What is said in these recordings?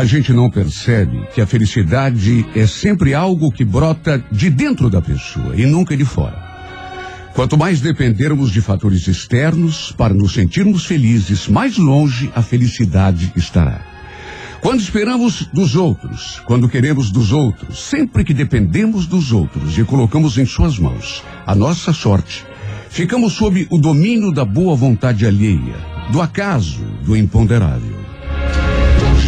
A gente não percebe que a felicidade é sempre algo que brota de dentro da pessoa e nunca de fora. Quanto mais dependermos de fatores externos para nos sentirmos felizes, mais longe a felicidade estará. Quando esperamos dos outros, quando queremos dos outros, sempre que dependemos dos outros e colocamos em suas mãos a nossa sorte, ficamos sob o domínio da boa vontade alheia, do acaso, do imponderável.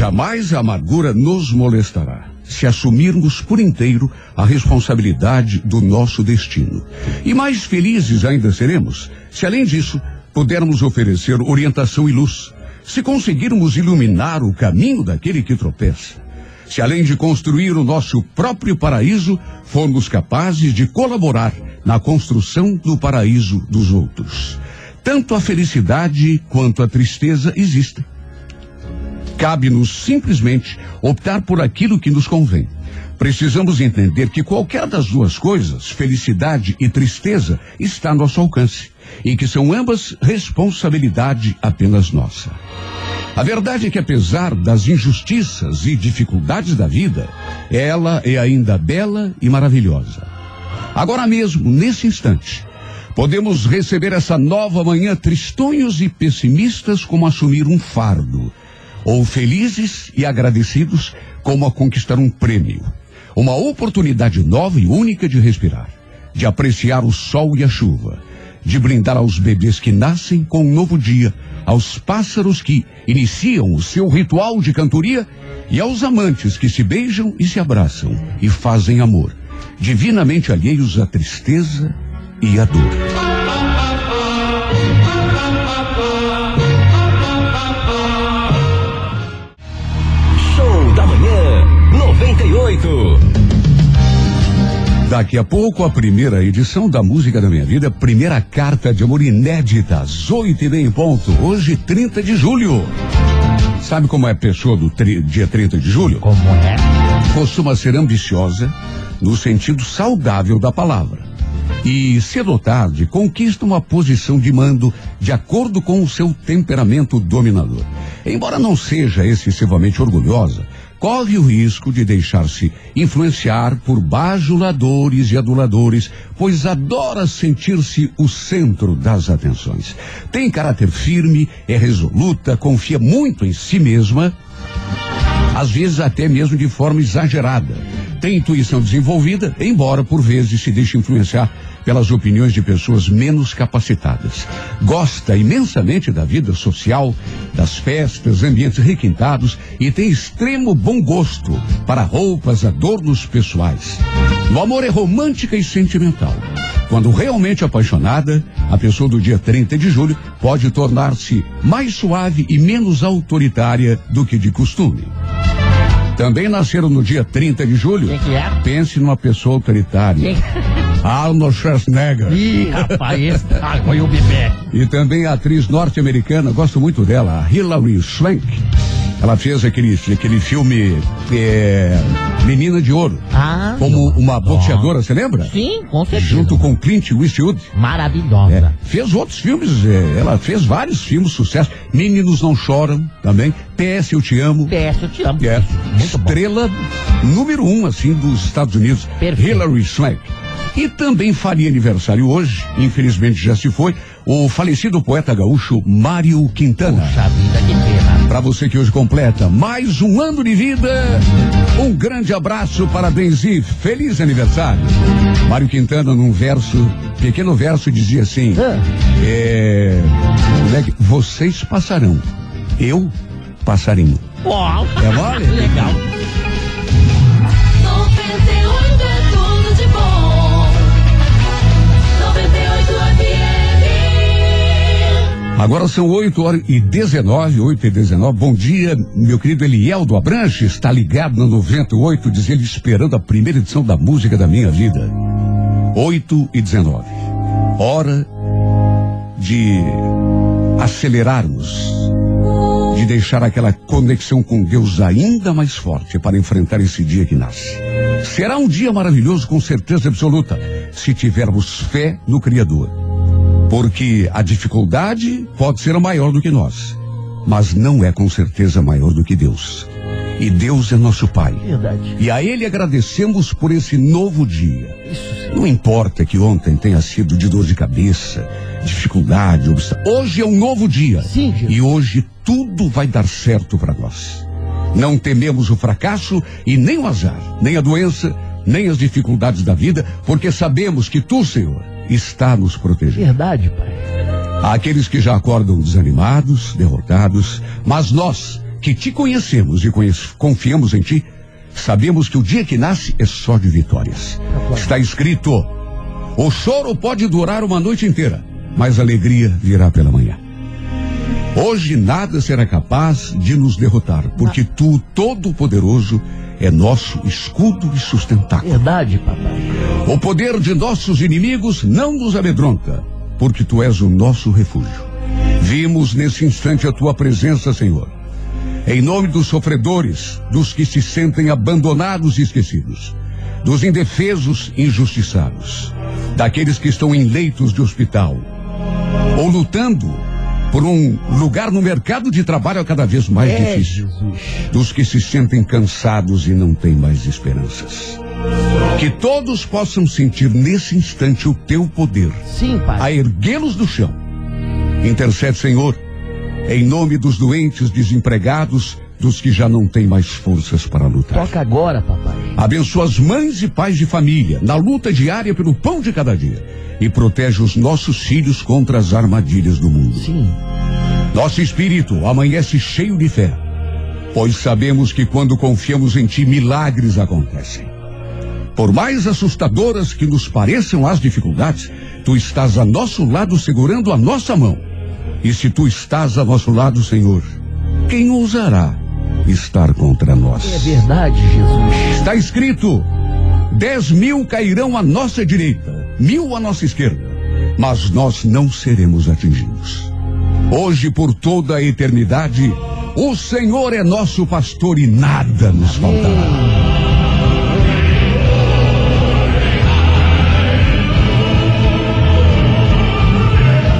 Jamais a amargura nos molestará se assumirmos por inteiro a responsabilidade do nosso destino. E mais felizes ainda seremos se, além disso, pudermos oferecer orientação e luz, se conseguirmos iluminar o caminho daquele que tropeça. Se além de construir o nosso próprio paraíso, formos capazes de colaborar na construção do paraíso dos outros. Tanto a felicidade quanto a tristeza existem. Cabe-nos simplesmente optar por aquilo que nos convém. Precisamos entender que qualquer das duas coisas, felicidade e tristeza, está a nosso alcance e que são ambas responsabilidade apenas nossa. A verdade é que apesar das injustiças e dificuldades da vida, ela é ainda bela e maravilhosa. Agora mesmo, nesse instante, podemos receber essa nova manhã tristonhos e pessimistas como assumir um fardo, ou felizes e agradecidos como a conquistar um prêmio. Uma oportunidade nova e única de respirar, de apreciar o sol e a chuva, de brindar aos bebês que nascem com um novo dia, aos pássaros que iniciam o seu ritual de cantoria e aos amantes que se beijam e se abraçam e fazem amor, divinamente alheios à tristeza e à dor. Daqui a pouco, a primeira edição da Música da Minha Vida, primeira carta de amor inédita, às oito e meia em ponto, hoje, 30 de julho. Sabe como é a pessoa do dia 30 de julho? Como é? Costuma ser ambiciosa, no sentido saudável da palavra. E, cedo ou tarde, conquista uma posição de mando de acordo com o seu temperamento dominador. Embora não seja excessivamente orgulhosa, corre o risco de deixar-se influenciar por bajuladores e aduladores, pois adora sentir-se o centro das atenções. Tem caráter firme, é resoluta, confia muito em si mesma, às vezes até mesmo de forma exagerada. Tem intuição desenvolvida, embora por vezes se deixe influenciar pelas opiniões de pessoas menos capacitadas. Gosta imensamente da vida social, das festas, ambientes requintados e tem extremo bom gosto para roupas, adornos pessoais. O amor é romântica e sentimental. Quando realmente apaixonada, a pessoa do dia 30 de julho pode tornar-se mais suave e menos autoritária do que de costume. Também nasceram no dia 30 de julho. Quem que é? Pense numa pessoa autoritária. Quem? Arnold Schwarzenegger. Ih, rapaz, esse foi o bebê. E também a atriz norte-americana, gosto muito dela, a Hilary Swank. Ela fez aquele, aquele filme é, Menina de Ouro. Ah, como uma boxeadora, você lembra? Sim, com certeza. Junto com Clint Eastwood. Maravilhosa. É, fez outros filmes, é, ela fez vários filmes sucesso. Meninos Não Choram também. PS Eu Te Amo. PS Eu Te Amo. É, Muito Estrela bom. número um, assim, dos Estados Unidos. Perfeito. Hilary Swank. E também faria aniversário hoje, infelizmente já se foi, o falecido poeta gaúcho Mário Quintana. Puxa vida, que pena. Para você que hoje completa mais um ano de vida, um grande abraço, parabéns e feliz aniversário. Mário Quintana, num verso, pequeno verso, dizia assim: ah. é, vocês passarão, eu passarinho. Uau! É mole? Legal. Agora são 8 horas e 19, 8 e 19. Bom dia, meu querido Eliel do Abranche, está ligado no 98, diz ele, esperando a primeira edição da música da minha vida. 8 e 19. Hora de acelerarmos, de deixar aquela conexão com Deus ainda mais forte para enfrentar esse dia que nasce. Será um dia maravilhoso, com certeza absoluta, se tivermos fé no Criador porque a dificuldade pode ser maior do que nós. mas não é com certeza maior do que Deus. E Deus é nosso Pai. Verdade. E a Ele agradecemos por esse novo dia. Isso. Não importa que ontem tenha sido de dor de cabeça, dificuldade, obstáculo. Hoje é um novo dia. Sim, Jesus. E hoje tudo vai dar certo para nós. Não tememos o fracasso e nem o azar, nem a doença, nem as dificuldades da vida, porque sabemos que tu, Senhor, está nos protegendo. Verdade, Pai. Há aqueles que já acordam desanimados, derrotados, mas nós, que te conhecemos e confiamos em ti, sabemos que o dia que nasce é só de vitórias. Está escrito: o choro pode durar uma noite inteira, mas a alegria virá pela manhã. Hoje nada será capaz de nos derrotar, porque tu, Todo-Poderoso, é nosso escudo e sustentáculo. Verdade, papai. O poder de nossos inimigos não nos amedronta, porque tu és o nosso refúgio. Vimos nesse instante a tua presença, Senhor. Em nome dos sofredores, dos que se sentem abandonados e esquecidos, dos indefesos e injustiçados, daqueles que estão em leitos de hospital, ou lutando por um lugar no mercado de trabalho cada vez mais É, difícil Jesus. dos que se sentem cansados e não têm mais esperanças. Que todos possam sentir nesse instante o teu poder, Sim, Pai. a erguê-los do chão. Intercede, Senhor, em nome dos doentes, desempregados, dos que já não têm mais forças para lutar. Toca agora, papai. Abençoa as mães e pais de família na luta diária pelo pão de cada dia e protege os nossos filhos contra as armadilhas do mundo. Sim. Nosso espírito amanhece cheio de fé, pois sabemos que quando confiamos em Ti, milagres acontecem. Por mais assustadoras que nos pareçam as dificuldades, Tu estás a nosso lado segurando a nossa mão. E se Tu estás a nosso lado, Senhor, quem ousará estar contra É nós? verdade, Jesus. Está escrito: dez mil cairão à nossa direita, mil à nossa esquerda, mas nós não seremos atingidos. Hoje, por toda a eternidade, o Senhor é nosso pastor e nada nos faltará.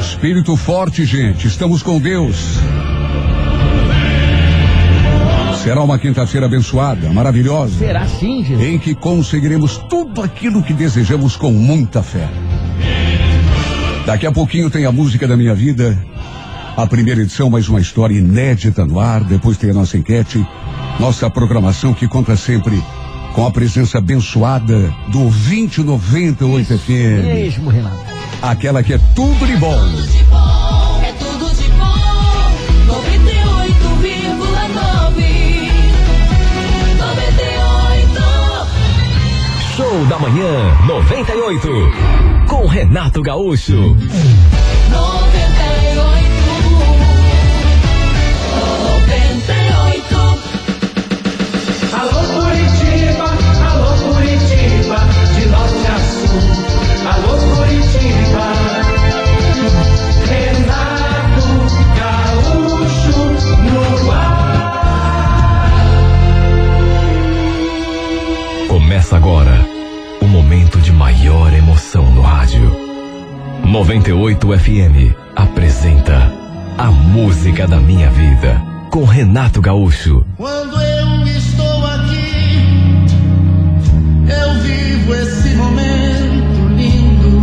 Espírito forte, gente, estamos com Deus. Será uma quinta-feira abençoada, maravilhosa Será sim, Jesus? em que conseguiremos tudo aquilo que desejamos com muita fé. Daqui a pouquinho tem a música da minha vida, a primeira edição, mais uma história inédita no ar. Depois tem a nossa enquete, nossa programação que conta sempre com a presença abençoada do 2098 FM, Mesmo, Renato. aquela que é tudo de bom. Show da Manhã 98. Com Renato Gaúcho. 98. 98. Alô Curitiba, alô Curitiba, de norte a sul. Alô Curitiba, Renato Gaúcho no ar. Começa agora 98 FM apresenta A Música da Minha Vida com Renato Gaúcho. Quando eu estou aqui, eu vivo esse momento lindo.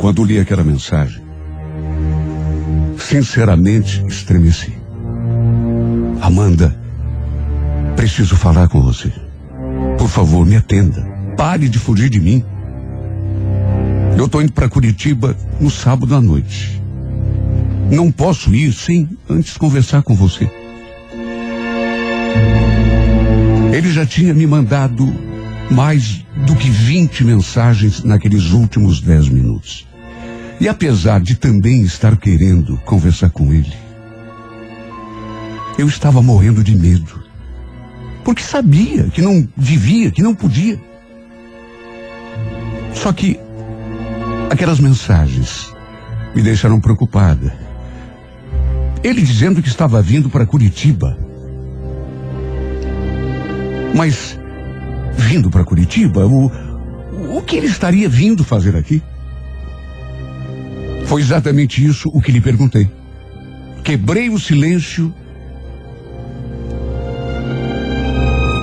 Quando li aquela mensagem, sinceramente estremeci. Amanda, preciso falar com você. Por favor, me atenda. Pare de fugir de mim. Eu estou indo para Curitiba no sábado à noite. Não posso ir sem antes conversar com você. Ele já tinha me mandado mais do que 20 mensagens naqueles últimos 10 minutos. E apesar de também estar querendo conversar com ele, eu estava morrendo de medo. Porque sabia que não devia, que não podia. Só que aquelas mensagens me deixaram preocupada. Ele dizendo que estava vindo para Curitiba. Mas vindo para Curitiba, o, o que ele estaria vindo fazer aqui? Foi exatamente isso o que lhe perguntei. Quebrei o silêncio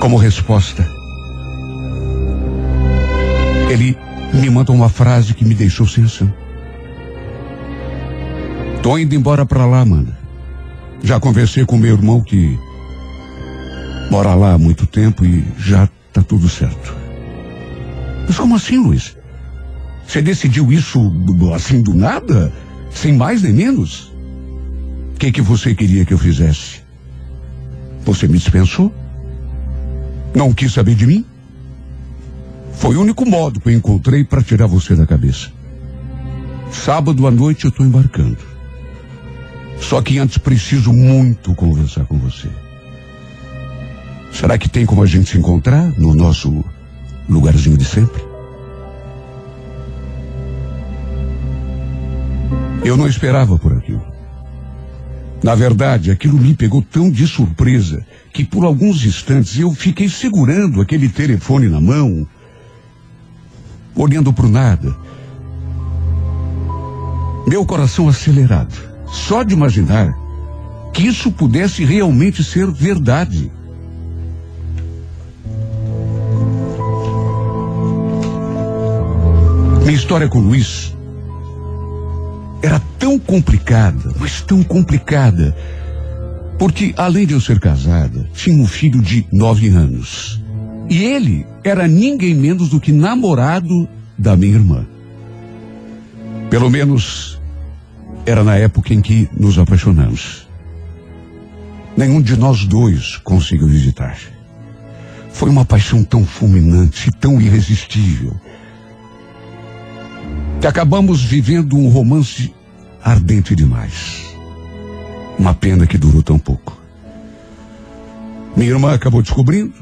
como resposta. Ele me manda uma frase que me deixou sem ação. Tô indo embora pra lá, Amanda. Já conversei com meu irmão que mora lá há muito tempo e já tá tudo certo. Mas como assim, Luiz? Você decidiu isso assim do nada? Sem mais nem menos? O que, que você queria que eu fizesse? Você me dispensou? Não quis saber de mim? Foi o único modo que eu encontrei para tirar você da cabeça. Sábado à noite eu estou embarcando. Só que antes preciso muito conversar com você. Será que tem como a gente se encontrar no nosso lugarzinho de sempre? Eu não esperava por aquilo. Na verdade, aquilo me pegou tão de surpresa que por alguns instantes eu fiquei segurando aquele telefone na mão, olhando para o nada. Meu coração acelerado, só de imaginar que isso pudesse realmente ser verdade. Minha história com Luiz era tão complicada, mas tão complicada, porque além de eu ser casada, tinha um filho de nove anos. E ele era ninguém menos do que namorado da minha irmã. Pelo menos era na época em que nos apaixonamos. Nenhum de nós dois conseguiu visitar. Foi uma paixão tão fulminante, tão irresistível, que acabamos vivendo um romance ardente demais. Uma pena que durou tão pouco. Minha irmã acabou descobrindo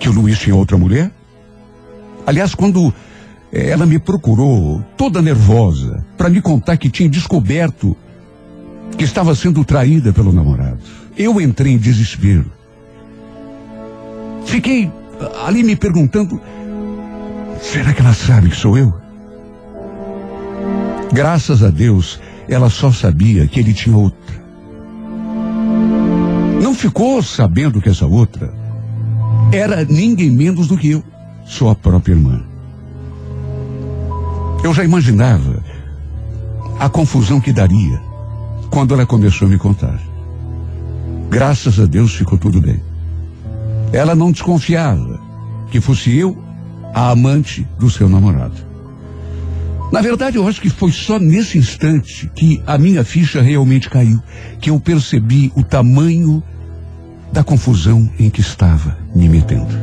que o Luiz tinha outra mulher. Aliás, quando eh, ela me procurou, toda nervosa, para me contar que tinha descoberto que estava sendo traída pelo namorado, eu entrei em desespero. Fiquei ali me perguntando: será que ela sabe que sou eu? Graças a Deus, ela só sabia que ele tinha outra. Não ficou sabendo que essa outra era ninguém menos do que eu, sua própria irmã. Eu já imaginava a confusão que daria quando ela começou a me contar. Graças a Deus ficou tudo bem. Ela não desconfiava que fosse eu a amante do seu namorado. Na verdade, eu acho que foi só nesse instante que a minha ficha realmente caiu, que eu percebi o tamanho da confusão em que estava me metendo.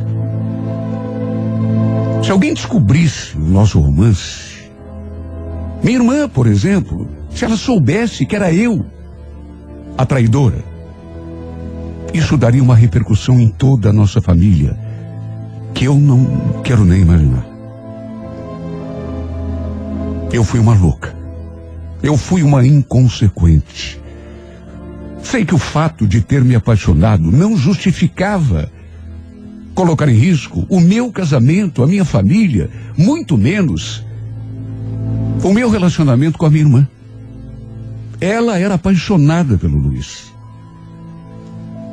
Se alguém descobrisse o nosso romance, minha irmã, por exemplo, se ela soubesse que era eu a traidora, isso daria uma repercussão em toda a nossa família que eu não quero nem imaginar. Eu fui uma louca. Eu fui uma inconsequente. Sei que o fato de ter me apaixonado não justificava colocar em risco o meu casamento, a minha família, muito menos o meu relacionamento com a minha irmã. Ela era apaixonada pelo Luiz.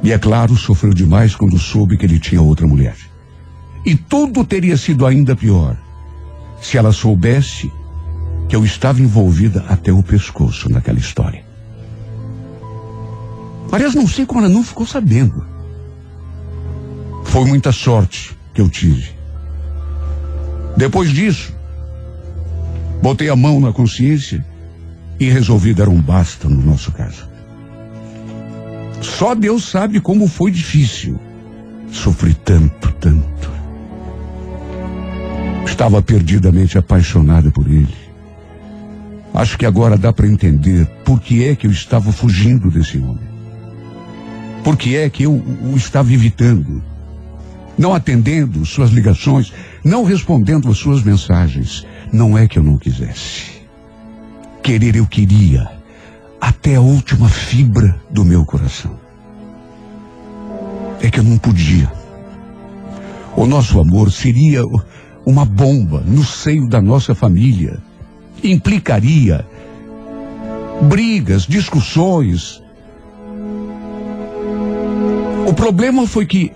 E é claro, sofreu demais quando soube que ele tinha outra mulher. E tudo teria sido ainda pior se ela soubesse que eu estava envolvida até o pescoço naquela história. Aliás, não sei como ela não ficou sabendo. Foi muita sorte que eu tive. Depois disso, botei a mão na consciência e resolvi dar um basta no nosso caso. Só Deus sabe como foi difícil. Sofri tanto, tanto. Estava perdidamente apaixonada por ele. Acho que agora dá para entender por que é que eu estava fugindo desse homem. Por que é que eu o estava evitando. Não atendendo suas ligações, não respondendo às suas mensagens. Não é que eu não quisesse. Querer eu queria, até a última fibra do meu coração. É que eu não podia. O nosso amor seria uma bomba no seio da nossa família. Implicaria brigas, discussões. O problema foi que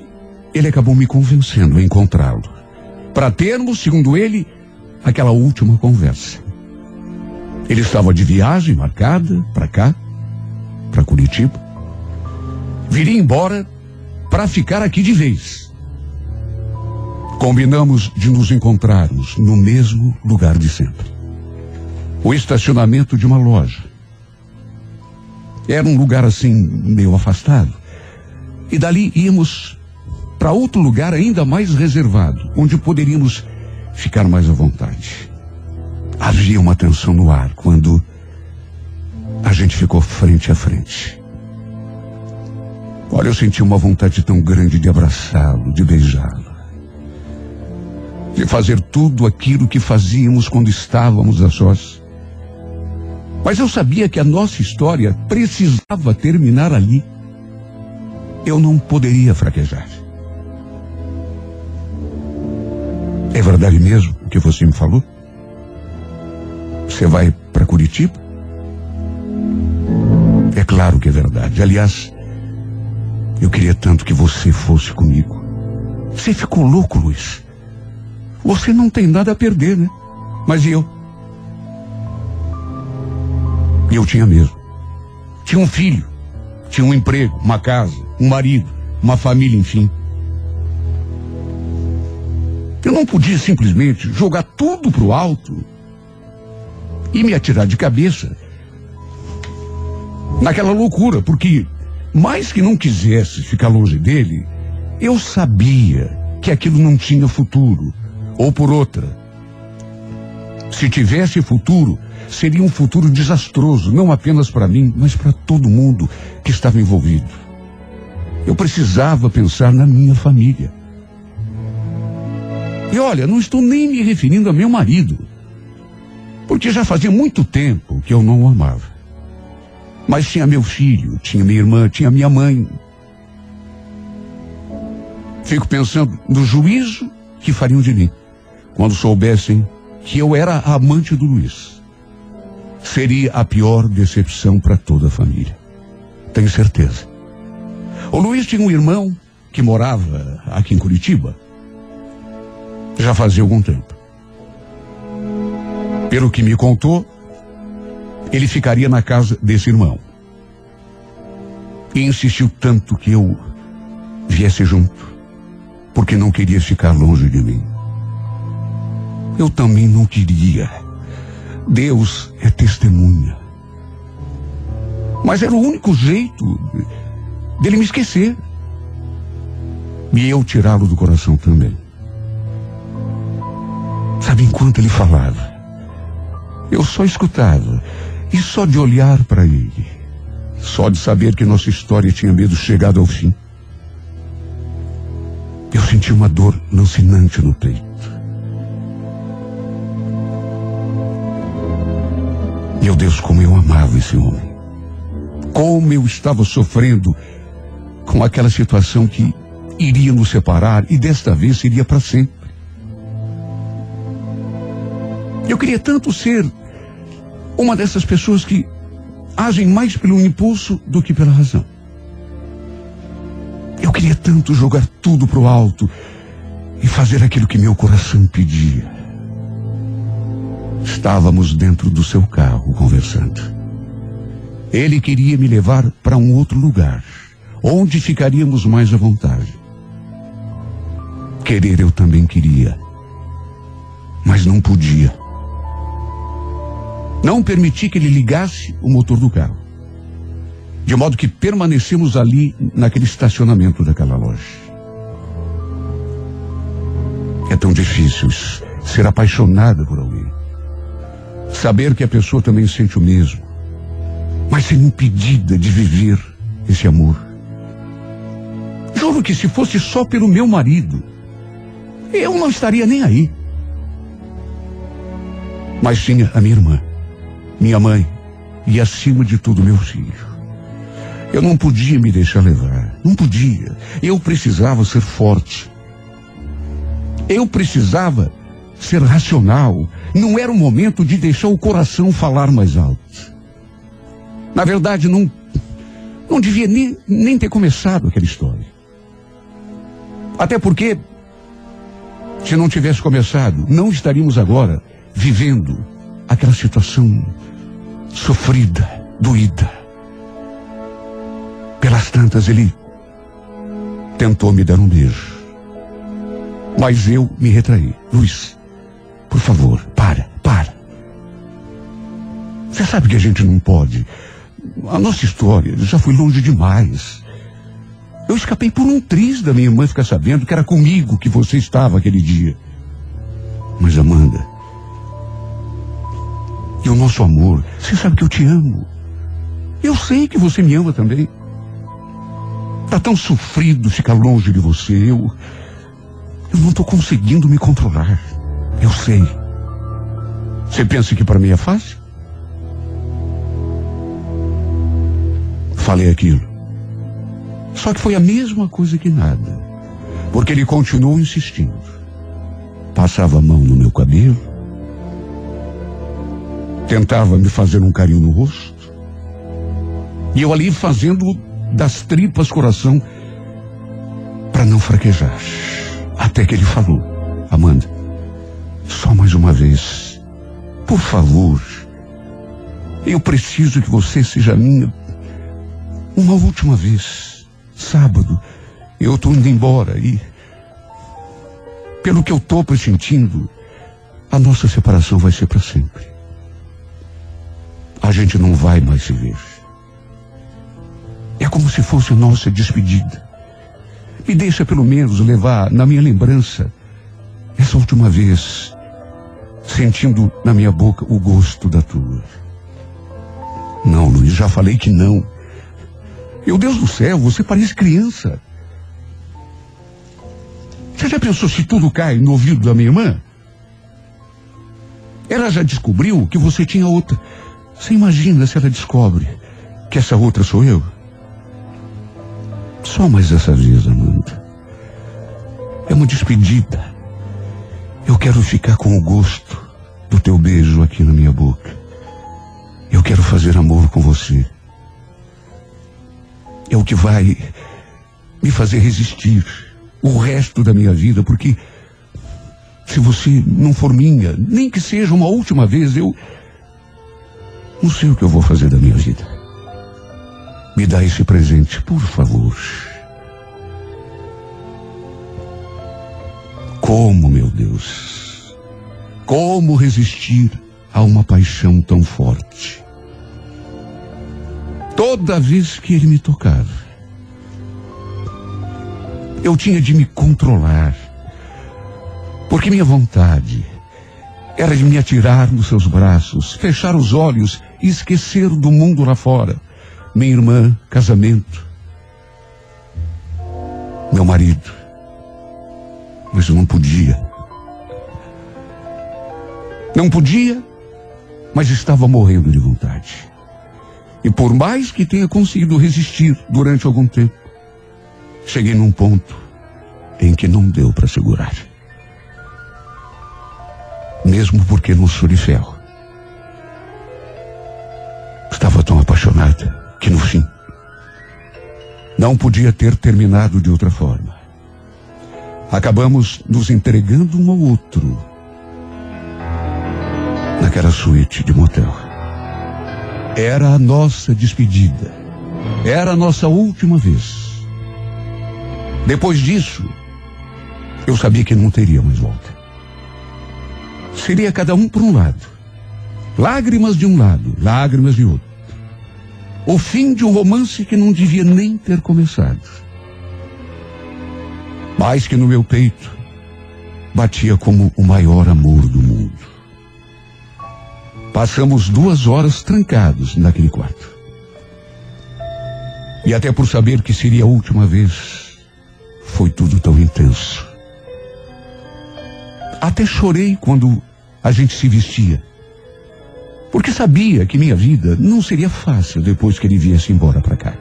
ele acabou me convencendo a encontrá-lo. Para termos, segundo ele, aquela última conversa. Ele estava de viagem marcada para cá, para Curitiba. Viria embora para ficar aqui de vez. Combinamos de nos encontrarmos no mesmo lugar de sempre. O estacionamento de uma loja. Era um lugar assim, meio afastado. E dali íamos para outro lugar ainda mais reservado, onde poderíamos ficar mais à vontade. Havia uma tensão no ar quando a gente ficou frente a frente. Olha, eu senti uma vontade tão grande de abraçá-lo, de beijá-lo. De fazer tudo aquilo que fazíamos quando estávamos a sós. Mas eu sabia que a nossa história precisava terminar ali. Eu não poderia fraquejar. É verdade mesmo o que você me falou? Você vai para Curitiba? É claro que é verdade. Aliás, eu queria tanto que você fosse comigo. Você ficou louco, Luiz. Você não tem nada a perder, né? Mas e eu? E eu tinha mesmo. Tinha um filho, tinha um emprego, uma casa, um marido, uma família, enfim. Eu não podia simplesmente jogar tudo pro alto e me atirar de cabeça naquela loucura, porque mais que não quisesse ficar longe dele, eu sabia que aquilo não tinha futuro. Ou por outra, se tivesse futuro, seria um futuro desastroso, não apenas para mim, mas para todo mundo que estava envolvido. Eu precisava pensar na minha família. E olha, não estou nem me referindo a meu marido, porque já fazia muito tempo que eu não o amava. Mas tinha meu filho, tinha minha irmã, tinha minha mãe. Fico pensando no juízo que fariam de mim quando soubessem que eu era amante do Luiz. Seria a pior decepção para toda a família. Tenho certeza. O Luiz tinha um irmão que morava aqui em Curitiba já fazia algum tempo. Pelo que me contou, ele ficaria na casa desse irmão. E insistiu tanto que eu viesse junto, porque não queria ficar longe de mim. Eu também não queria. Deus é testemunha. Mas era o único jeito dele me esquecer. E eu tirá-lo do coração também. Sabe, enquanto ele falava, eu só escutava. E só de olhar para ele, só de saber que nossa história tinha medo chegado ao fim, eu senti uma dor lancinante no peito. Meu Deus, como eu amava esse homem. Como eu estava sofrendo com aquela situação que iria nos separar e desta vez seria para sempre. Eu queria tanto ser uma dessas pessoas que agem mais pelo impulso do que pela razão. Eu queria tanto jogar tudo pro alto e fazer aquilo que meu coração pedia. Estávamos dentro do seu carro conversando. Ele queria me levar para um outro lugar, onde ficaríamos mais à vontade. Querer eu também queria, mas não podia. Não permiti que ele ligasse o motor do carro. De modo que permanecemos ali naquele estacionamento daquela loja. É tão difícil ser apaixonada por alguém. Saber que a pessoa também sente o mesmo. Mas ser impedida de viver esse amor. Juro que se fosse só pelo meu marido, eu não estaria nem aí. Mas tinha a minha irmã minha mãe e, acima de tudo, meu filho. Eu não podia me deixar levar. Não podia. Eu precisava ser forte. Eu precisava ser racional. Não era o momento de deixar o coração falar mais alto. Na verdade, não, não devia nem, nem ter começado aquela história. Até porque, se não tivesse começado, não estaríamos agora vivendo aquela situação sofrida, doída. Pelas tantas, ele tentou me dar um beijo. Mas eu me retraí. Luiz, por favor, para, para. Você sabe que a gente não pode. A nossa história já foi longe demais. Eu escapei por um triz da minha irmã ficar sabendo que era comigo que você estava aquele dia. Mas, Amanda, e o nosso amor, você sabe que eu te amo. Eu sei que você me ama também. Tá tão sofrido ficar longe de você. Eu. Eu não tô conseguindo me controlar. Eu sei. Você pensa que para mim é fácil? Falei aquilo. Só que foi a mesma coisa que nada. Porque ele continuou insistindo. Passava a mão no meu cabelo. Tentava me fazer um carinho no rosto. E eu ali fazendo das tripas coração para não fraquejar. Até que ele falou: Amanda, só mais uma vez, por favor, eu preciso que você seja minha uma última vez. Sábado, eu estou indo embora e, pelo que eu estou pressentindo, a nossa separação vai ser para sempre. A gente não vai mais se ver. É como se fosse nossa despedida. Me deixa pelo menos levar na minha lembrança essa última vez, sentindo na minha boca o gosto da tua. Não, Luiz, já falei que não. Meu Deus do céu, você parece criança. Você já pensou se tudo cai no ouvido da minha irmã? Ela já descobriu que você tinha outra. Você imagina se ela descobre que essa outra sou eu? Só mais essa vez, Amanda. É uma despedida. Eu quero ficar com o gosto do teu beijo aqui na minha boca. Eu quero fazer amor com você. É o que vai me fazer resistir o resto da minha vida, porque se você não for minha, nem que seja uma última vez, eu não sei o que eu vou fazer da minha vida. Me dá esse presente, por favor. Como, meu Deus? Como resistir a uma paixão tão forte? Toda vez que ele me tocava, eu tinha de me controlar, porque minha vontade era de me atirar nos seus braços, fechar os olhos e esquecer do mundo lá fora. Minha irmã, casamento, meu marido. Mas não podia. Não podia, mas estava morrendo de vontade. E por mais que tenha conseguido resistir durante algum tempo, cheguei num ponto em que não deu para segurar. Mesmo porque de ferro. Estava tão apaixonada que no fim não podia ter terminado de outra forma. Acabamos nos entregando um ao outro naquela suíte de motel. Era a nossa despedida. Era a nossa última vez. Depois disso, eu sabia que não teria mais volta. Seria cada um por um lado. Lágrimas de um lado, lágrimas de outro. O fim de um romance que não devia nem ter começado. Mas que no meu peito batia como o maior amor do mundo. Passamos duas horas trancados naquele quarto. E até por saber que seria a última vez, foi tudo tão intenso. Até chorei quando a gente se vestia. Porque sabia que minha vida não seria fácil depois que ele viesse embora para cá.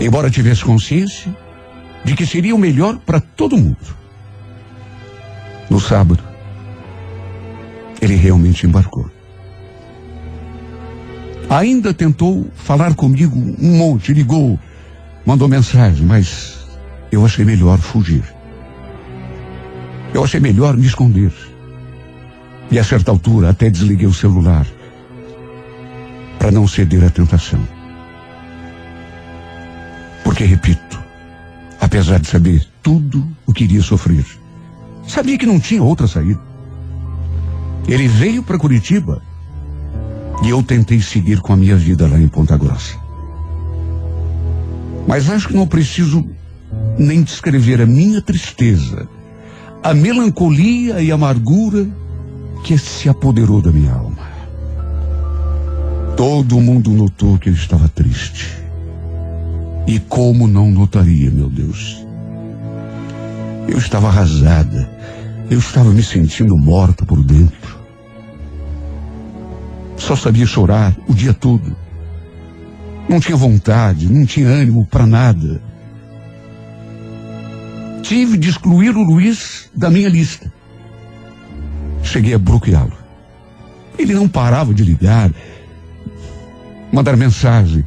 Embora tivesse consciência de que seria o melhor para todo mundo. No sábado, ele realmente embarcou. Ainda tentou falar comigo um monte, ligou, mandou mensagem, mas eu achei melhor fugir. Eu achei melhor me esconder. E a certa altura até desliguei o celular para não ceder à tentação. Porque, repito, apesar de saber tudo o que iria sofrer, sabia que não tinha outra saída. Ele veio para Curitiba e eu tentei seguir com a minha vida lá em Ponta Grossa. Mas acho que não preciso nem descrever a minha tristeza, a melancolia e amargura que se apoderou da minha alma. Todo mundo notou que eu estava triste. E como não notaria, meu Deus? Eu estava arrasada. Eu estava me sentindo morta por dentro. Só sabia chorar o dia todo. Não tinha vontade, não tinha ânimo para nada. Tive de excluir o Luiz da minha lista. Cheguei a bloqueá-lo. Ele não parava de ligar, mandar mensagem.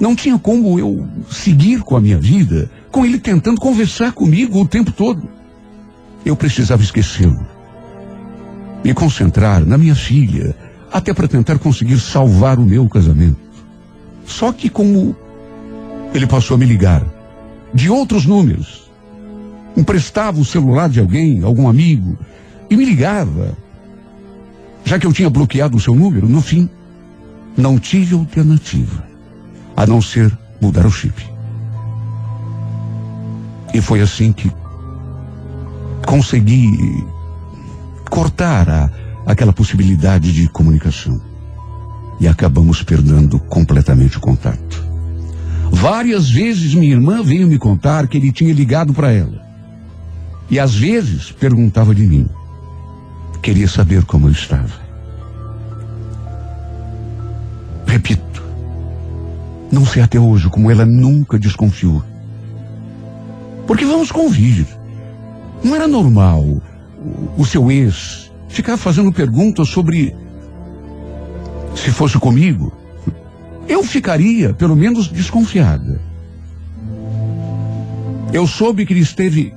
Não tinha como eu seguir com a minha vida, com ele tentando conversar comigo o tempo todo. Eu precisava esquecê-lo. Me concentrar na minha filha, até para tentar conseguir salvar o meu casamento. Só que como ele passou a me ligar de outros números, emprestava o celular de alguém, algum amigo, e me ligava. Já que eu tinha bloqueado o seu número, no fim, não tive alternativa a não ser mudar o chip. E foi assim que consegui cortar a, aquela possibilidade de comunicação. E acabamos perdendo completamente o contato. Várias vezes minha irmã veio me contar que ele tinha ligado para ela. E às vezes perguntava de mim. Queria saber como eu estava. Repito, não sei até hoje como ela nunca desconfiou. Porque vamos convir. Não era normal o, seu ex ficar fazendo perguntas sobre se fosse comigo. Eu ficaria, pelo menos, desconfiada. Eu soube que ele esteve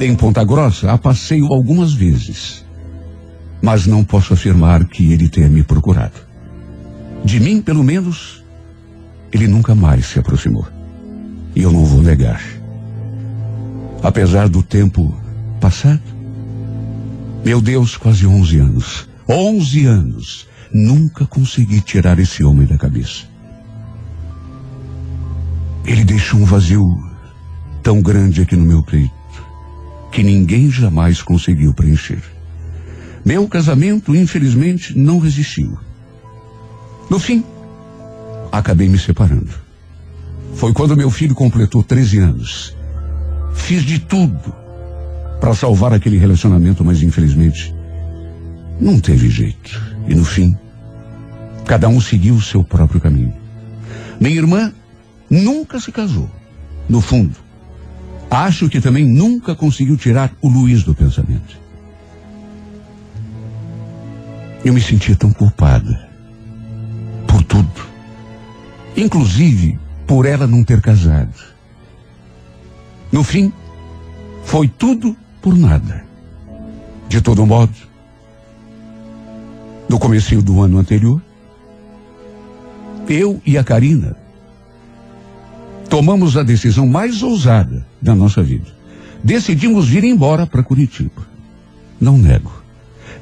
em Ponta Grossa a passeio algumas vezes. Mas não posso afirmar que ele tenha me procurado. De mim, pelo menos, ele nunca mais se aproximou. E eu não vou negar. Apesar do tempo passado, meu Deus, quase 11 anos. 11 anos. Nunca consegui tirar esse homem da cabeça. Ele deixou um vazio tão grande aqui no meu peito que ninguém jamais conseguiu preencher. Meu casamento, infelizmente, não resistiu. No fim, acabei me separando. Foi quando meu filho completou 13 anos. Fiz de tudo para salvar aquele relacionamento, mas infelizmente não teve jeito. E no fim, cada um seguiu o seu próprio caminho. Minha irmã nunca se casou. No fundo, acho que também nunca conseguiu tirar o Luiz do pensamento. Eu me sentia tão culpada por tudo. Inclusive por ela não ter casado. No fim, foi tudo por nada. De todo modo, no começo do ano anterior, eu e a Karina tomamos a decisão mais ousada da nossa vida. Decidimos vir embora para Curitiba. Não nego.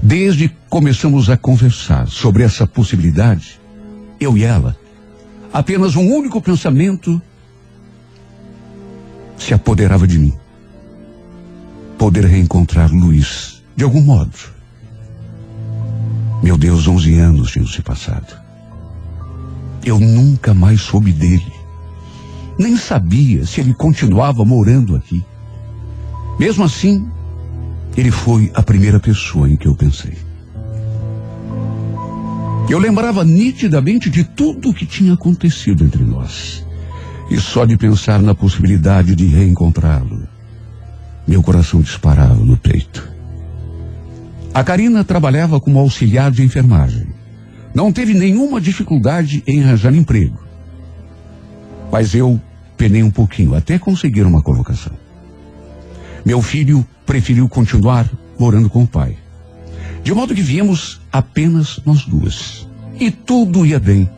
Desde que começamos a conversar sobre essa possibilidade, eu e ela, apenas um único pensamento se apoderava de mim. Poder reencontrar Luiz, de algum modo. Meu Deus, 11 anos tinham se passado. Eu nunca mais soube dele. Nem sabia se ele continuava morando aqui. Mesmo assim, ele foi a primeira pessoa em que eu pensei. Eu lembrava nitidamente de tudo o que tinha acontecido entre nós. E só de pensar na possibilidade de reencontrá-lo, Meu coração disparava no peito. A Karina trabalhava como auxiliar de enfermagem. Não teve nenhuma dificuldade em arranjar emprego. Mas eu penei um pouquinho até conseguir uma colocação. Meu filho preferiu continuar morando com o pai. De modo que viemos apenas nós duas. E tudo ia bem.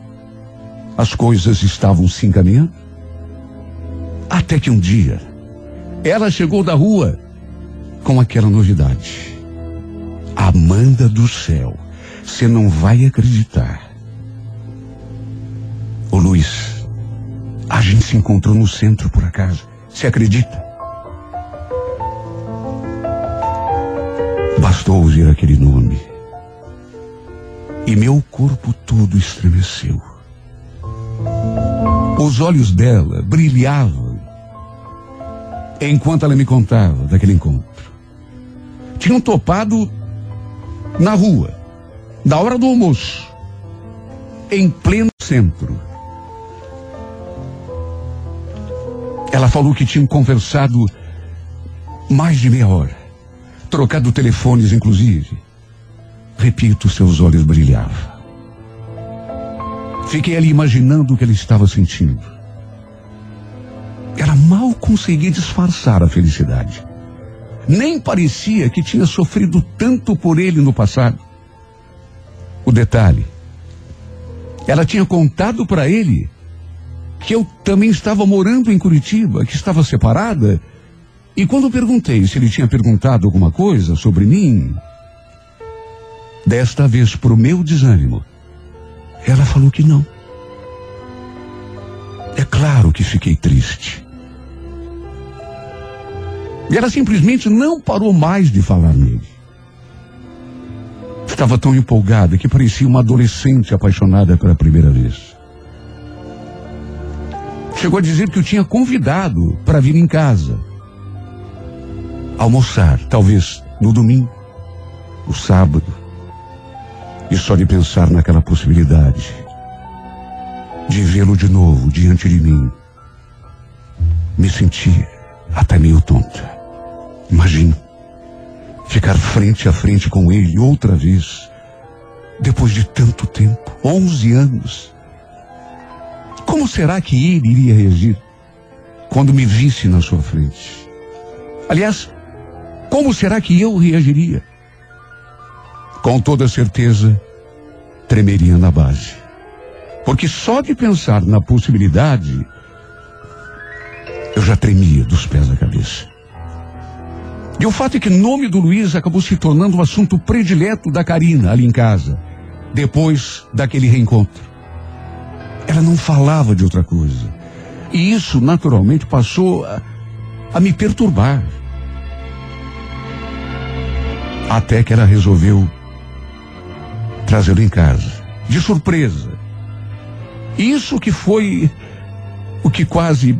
As coisas estavam se encaminhando. Até que um dia, ela chegou da rua com aquela novidade. Amanda do céu, você não vai acreditar. Ô Luiz, a gente se encontrou no centro por acaso. Você acredita? Bastou ouvir aquele nome. E meu corpo todo estremeceu. Os olhos dela brilhavam enquanto ela me contava daquele encontro. Tinham topado na rua, da hora do almoço, em pleno centro. Ela falou que tinham conversado mais de meia hora, trocado telefones, inclusive. Repito, seus olhos brilhavam. Fiquei ali imaginando o que ele estava sentindo. Ela mal conseguia disfarçar a felicidade. Nem parecia que tinha sofrido tanto por ele no passado. O detalhe, ela tinha contado para ele que eu também estava morando em Curitiba, que estava separada. E quando perguntei se ele tinha perguntado alguma coisa sobre mim, desta vez pro meu desânimo, ela falou que não. É claro que fiquei triste. E ela simplesmente não parou mais de falar nele. Estava tão empolgada que parecia uma adolescente apaixonada pela primeira vez. Chegou a dizer que o tinha convidado para vir em casa. Almoçar, talvez no domingo, no sábado. E só de pensar naquela possibilidade de vê-lo de novo diante de mim, me senti até meio tonta. Imagino ficar frente a frente com ele outra vez, depois de tanto tempo 11 anos. Como será que ele iria reagir quando me visse na sua frente? Aliás, como será que eu reagiria? Com toda certeza, tremeria na base. Porque só de pensar na possibilidade, eu já tremia dos pés à cabeça. E o fato é que o nome do Luiz acabou se tornando um assunto predileto da Karina ali em casa, depois daquele reencontro. Ela não falava de outra coisa. E isso, naturalmente, passou a, a me perturbar. Até que ela resolveu trazê-lo em casa, de surpresa. Isso que foi o que quase.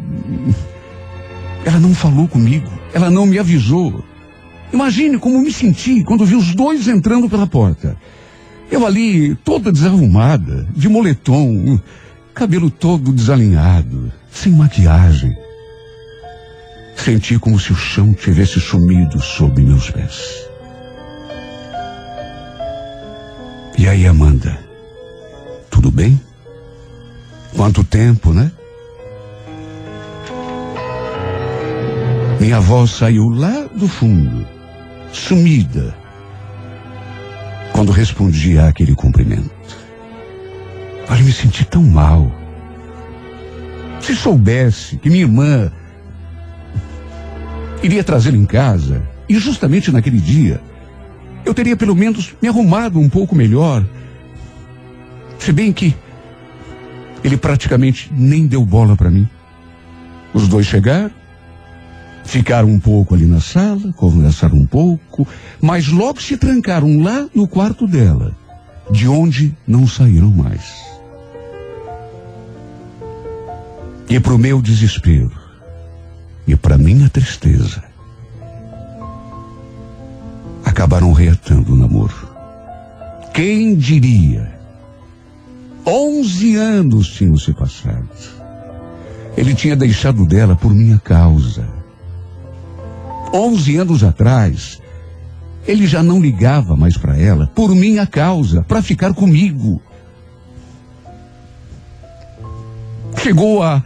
Ela não falou comigo, ela não me avisou. Imagine como me senti quando vi os dois entrando pela porta. Eu ali, toda desarrumada, de moletom, cabelo todo desalinhado, sem maquiagem. Senti como se o chão tivesse sumido sob meus pés. E aí, Amanda? Tudo bem? Quanto tempo, né? Minha voz saiu lá do fundo, sumida, quando respondi àquele cumprimento. Olha, me senti tão mal. Se soubesse que minha irmã iria trazê-lo em casa, e justamente naquele dia, eu teria pelo menos me arrumado um pouco melhor. Se bem que ele praticamente nem deu bola para mim. Os dois chegaram, ficaram um pouco ali na sala, conversaram um pouco, mas logo se trancaram lá no quarto dela, de onde não saíram mais. E para o meu desespero, e para minha tristeza, acabaram reatando o namoro. Quem diria? Onze anos tinham se passado. Ele tinha deixado dela por minha causa. 11 anos atrás, ele já não ligava mais para ela por minha causa, para ficar comigo. Chegou a,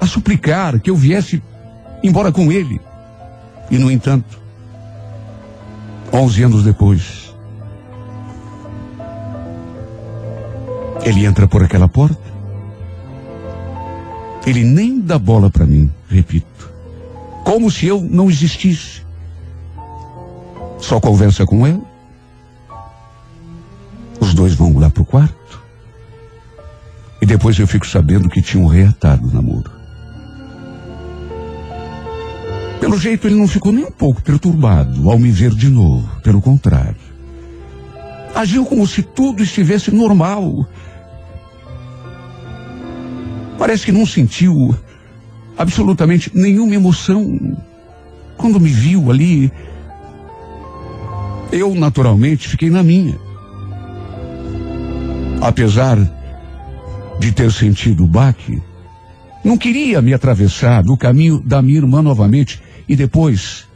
a suplicar que eu viesse embora com ele. E, no entanto, 11 anos depois, ele entra por aquela porta. Ele nem dá bola para mim, repito. Como se eu não existisse. Só conversa com ela. Os dois vão lá pro quarto. E depois eu fico sabendo que tinham reatado o namoro. Pelo jeito, ele não ficou nem um pouco perturbado ao me ver de novo. Pelo contrário. Agiu como se tudo estivesse normal. Parece que não sentiu absolutamente nenhuma emoção quando me viu ali. Eu, naturalmente, fiquei na minha. Apesar de ter sentido o baque, não queria me atravessar do caminho da minha irmã novamente e depois.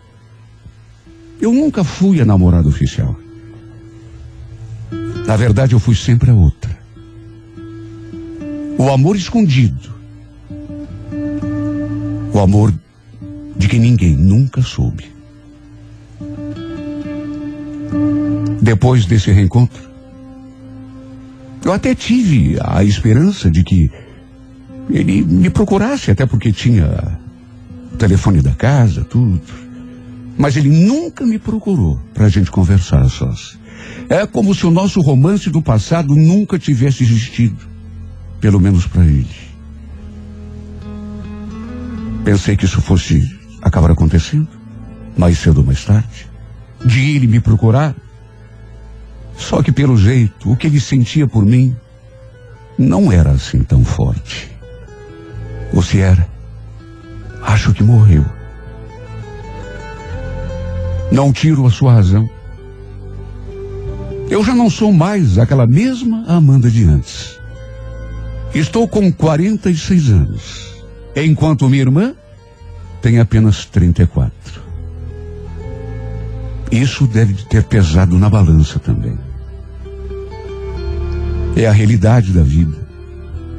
Eu nunca fui a namorada oficial. Na verdade, eu fui sempre a outra. O amor escondido. O amor de que ninguém nunca soube. Depois desse reencontro, eu até tive a esperança de que ele me procurasse, até porque tinha telefone da casa, tudo. Mas ele nunca me procurou para a gente conversar a sós. É como se o nosso romance do passado nunca tivesse existido. Pelo menos para ele. Pensei que isso fosse acabar acontecendo, mais cedo ou mais tarde. De ele me procurar. Só que pelo jeito, o que ele sentia por mim não era assim tão forte. Ou se era, acho que morreu. Não tiro a sua razão. Eu já não sou mais aquela mesma Amanda de antes. Estou com 46 anos, enquanto minha irmã tem apenas 34. Isso deve ter pesado na balança também. É a realidade da vida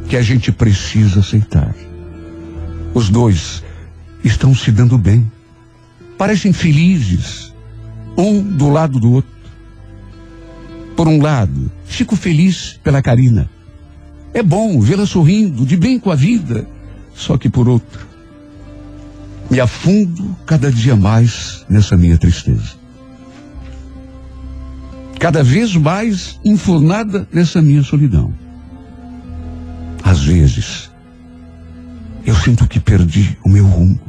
que a gente precisa aceitar. Os dois estão se dando bem. Parecem felizes, um do lado do outro. Por um lado, fico feliz pela Karina. É bom vê-la sorrindo, de bem com a vida. Só que por outro, me afundo cada dia mais nessa minha tristeza. Cada vez mais enfurnada nessa minha solidão. Às vezes, eu sinto que perdi o meu rumo.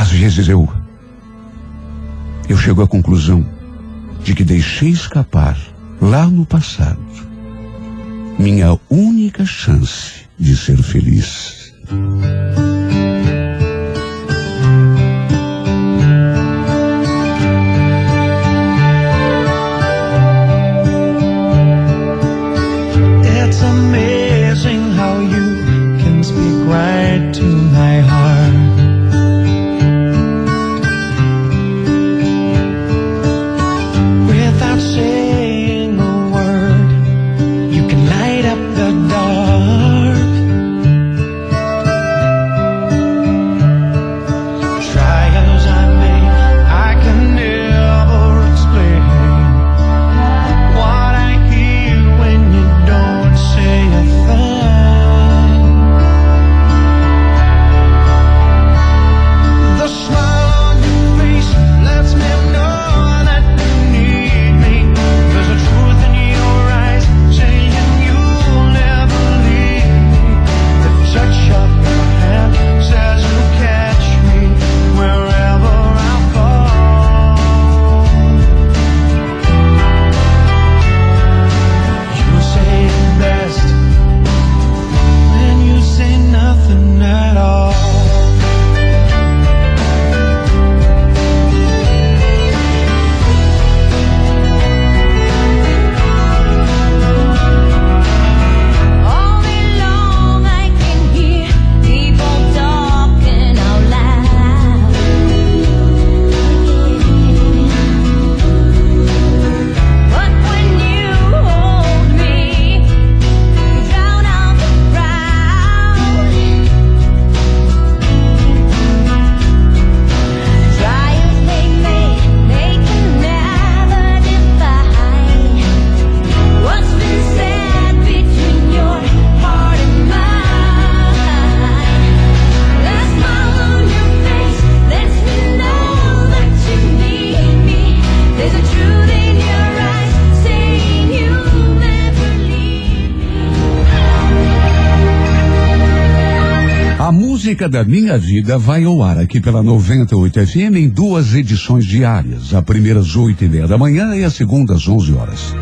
Às vezes eu. Eu chego à conclusão de que deixei escapar, lá no passado, minha única chance de ser feliz. Música da minha vida vai ao ar aqui pela 98 FM em duas edições diárias. A primeira às oito e meia da manhã e a segunda às 11 horas.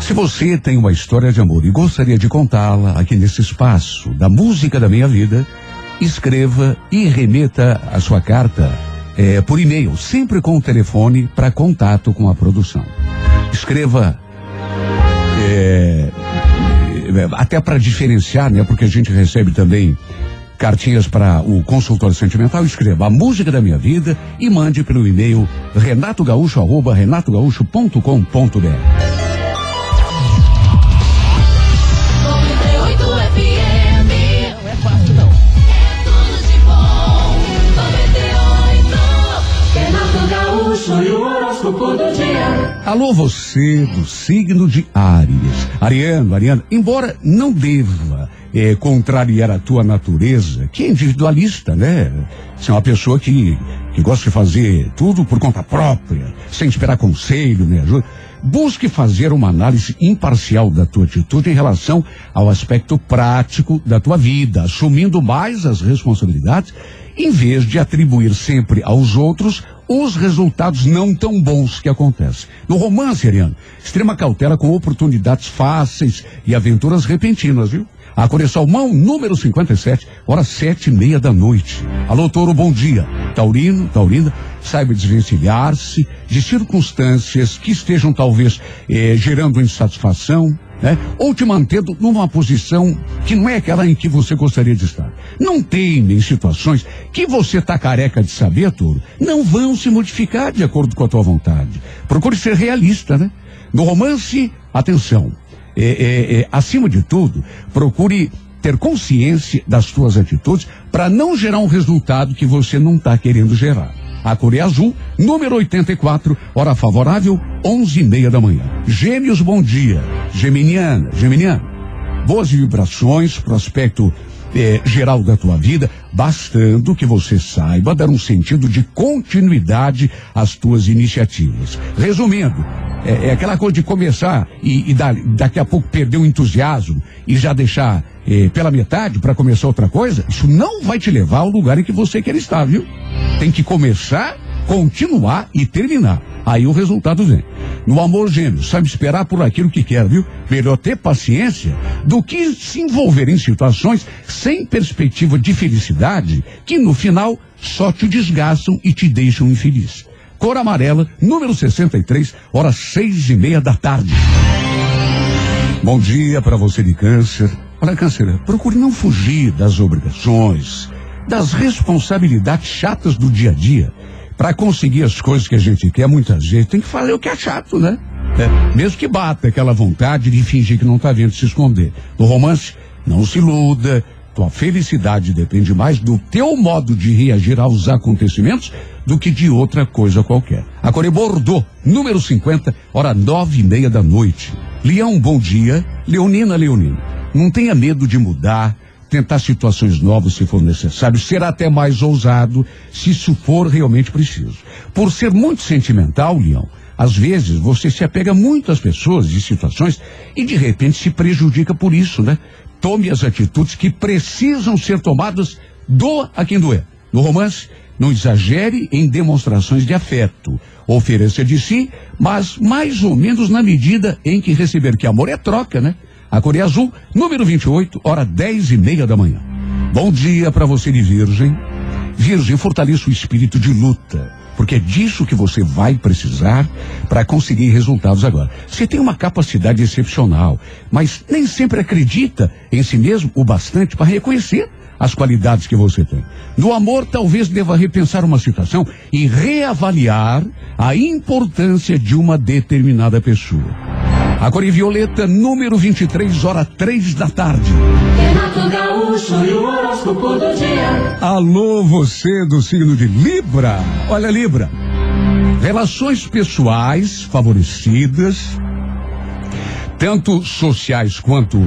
Se você tem uma história de amor e gostaria de contá-la aqui nesse espaço da música da minha vida, escreva e remeta a sua carta eh, por e-mail, sempre com o telefone para contato com a produção. Escreva eh, eh, até para diferenciar, né? Porque a gente recebe também cartinhas para o consultor sentimental, escreva a música da minha vida e mande pelo e-mail renatogaúcho renatogaúcho.com.br. 98 FM. Não fácil, não. Tudo de bom. 98. Renato Gaúcho o horóscopo do dia. Alô, você do signo de Áries. Ariano, Ariana, embora não deva eh, contrariar a tua natureza, que é individualista, né? Você é uma pessoa que, que gosta de fazer tudo por conta própria, sem esperar conselho, né? ajuda. Busque fazer uma análise imparcial da tua atitude em relação ao aspecto prático da tua vida, assumindo mais as responsabilidades, em vez de atribuir sempre aos outros os resultados não tão bons que acontecem. No romance, Ariano, extrema cautela com oportunidades fáceis e aventuras repentinas, viu? A é salmão, número 57, hora sete e meia da noite. Alô, touro, bom dia. Taurino, Taurina, saiba desvencilhar-se de circunstâncias que estejam talvez eh, gerando insatisfação, né? Ou te mantendo numa posição que não é aquela em que você gostaria de estar. Não teime em situações que você está careca de saber, touro, não vão se modificar de acordo com a tua vontade. Procure ser realista, né? No romance, atenção, é, é, é, acima de tudo, procure ter consciência das suas atitudes para não gerar um resultado que você não está querendo gerar. A cor é azul, número 84, hora favorável, onze e meia da manhã. Gêmeos, bom dia. Geminiana, Geminiano, boas vibrações, prospecto eh, geral da tua vida, bastando que você saiba dar um sentido de continuidade às tuas iniciativas. Resumindo, é, é aquela coisa de começar e, e dar- daqui a pouco perder o entusiasmo e já deixar eh, pela metade para começar outra coisa, isso não vai te levar ao lugar em que você quer estar, viu? Tem que começar, continuar e terminar. Aí o resultado vem. No amor gêmeo, sabe esperar por aquilo que quer, viu? Melhor ter paciência do que se envolver em situações sem perspectiva de felicidade que no final só te desgastam e te deixam infeliz. Cor amarela, número 63, horas seis e meia da tarde. Bom dia para você de câncer. Olha, câncer, procure não fugir das obrigações, das responsabilidades chatas do dia a dia. Para conseguir as coisas que a gente quer, muitas vezes tem que fazer o que é chato, né? É, mesmo que bata aquela vontade de fingir que não tá vendo se esconder. No romance, não se iluda. Tua felicidade depende mais do teu modo de reagir aos acontecimentos do que de outra coisa qualquer. A Core Bordeaux, número 50, hora nove e meia da noite. Leão, bom dia. Leonina, Leonina. Não tenha medo de mudar, tentar situações novas se for necessário, ser até mais ousado se isso for realmente preciso. Por ser muito sentimental, Leão, às vezes você se apega muito às pessoas e situações e de repente se prejudica por isso, né? Tome as atitudes que precisam ser tomadas, doa a quem doer. No romance, não exagere em demonstrações de afeto. Ofereça de si, mas mais ou menos na medida em que receber que amor é troca, né? A Coreia Azul, número 28, hora 10 e meia da manhã. Bom dia para você de Virgem. Virgem, fortaleça o espírito de luta, porque é disso que você vai precisar para conseguir resultados agora. Você tem uma capacidade excepcional, mas nem sempre acredita em si mesmo o bastante para reconhecer as qualidades que você tem. No amor, talvez deva repensar uma situação e reavaliar a importância de uma determinada pessoa. A Cor Violeta, número 23, hora três da tarde. Renato Gaúcho e o horóscopo do dia. Alô, você do signo de Libra. Olha, Libra. Relações pessoais favorecidas, tanto sociais quanto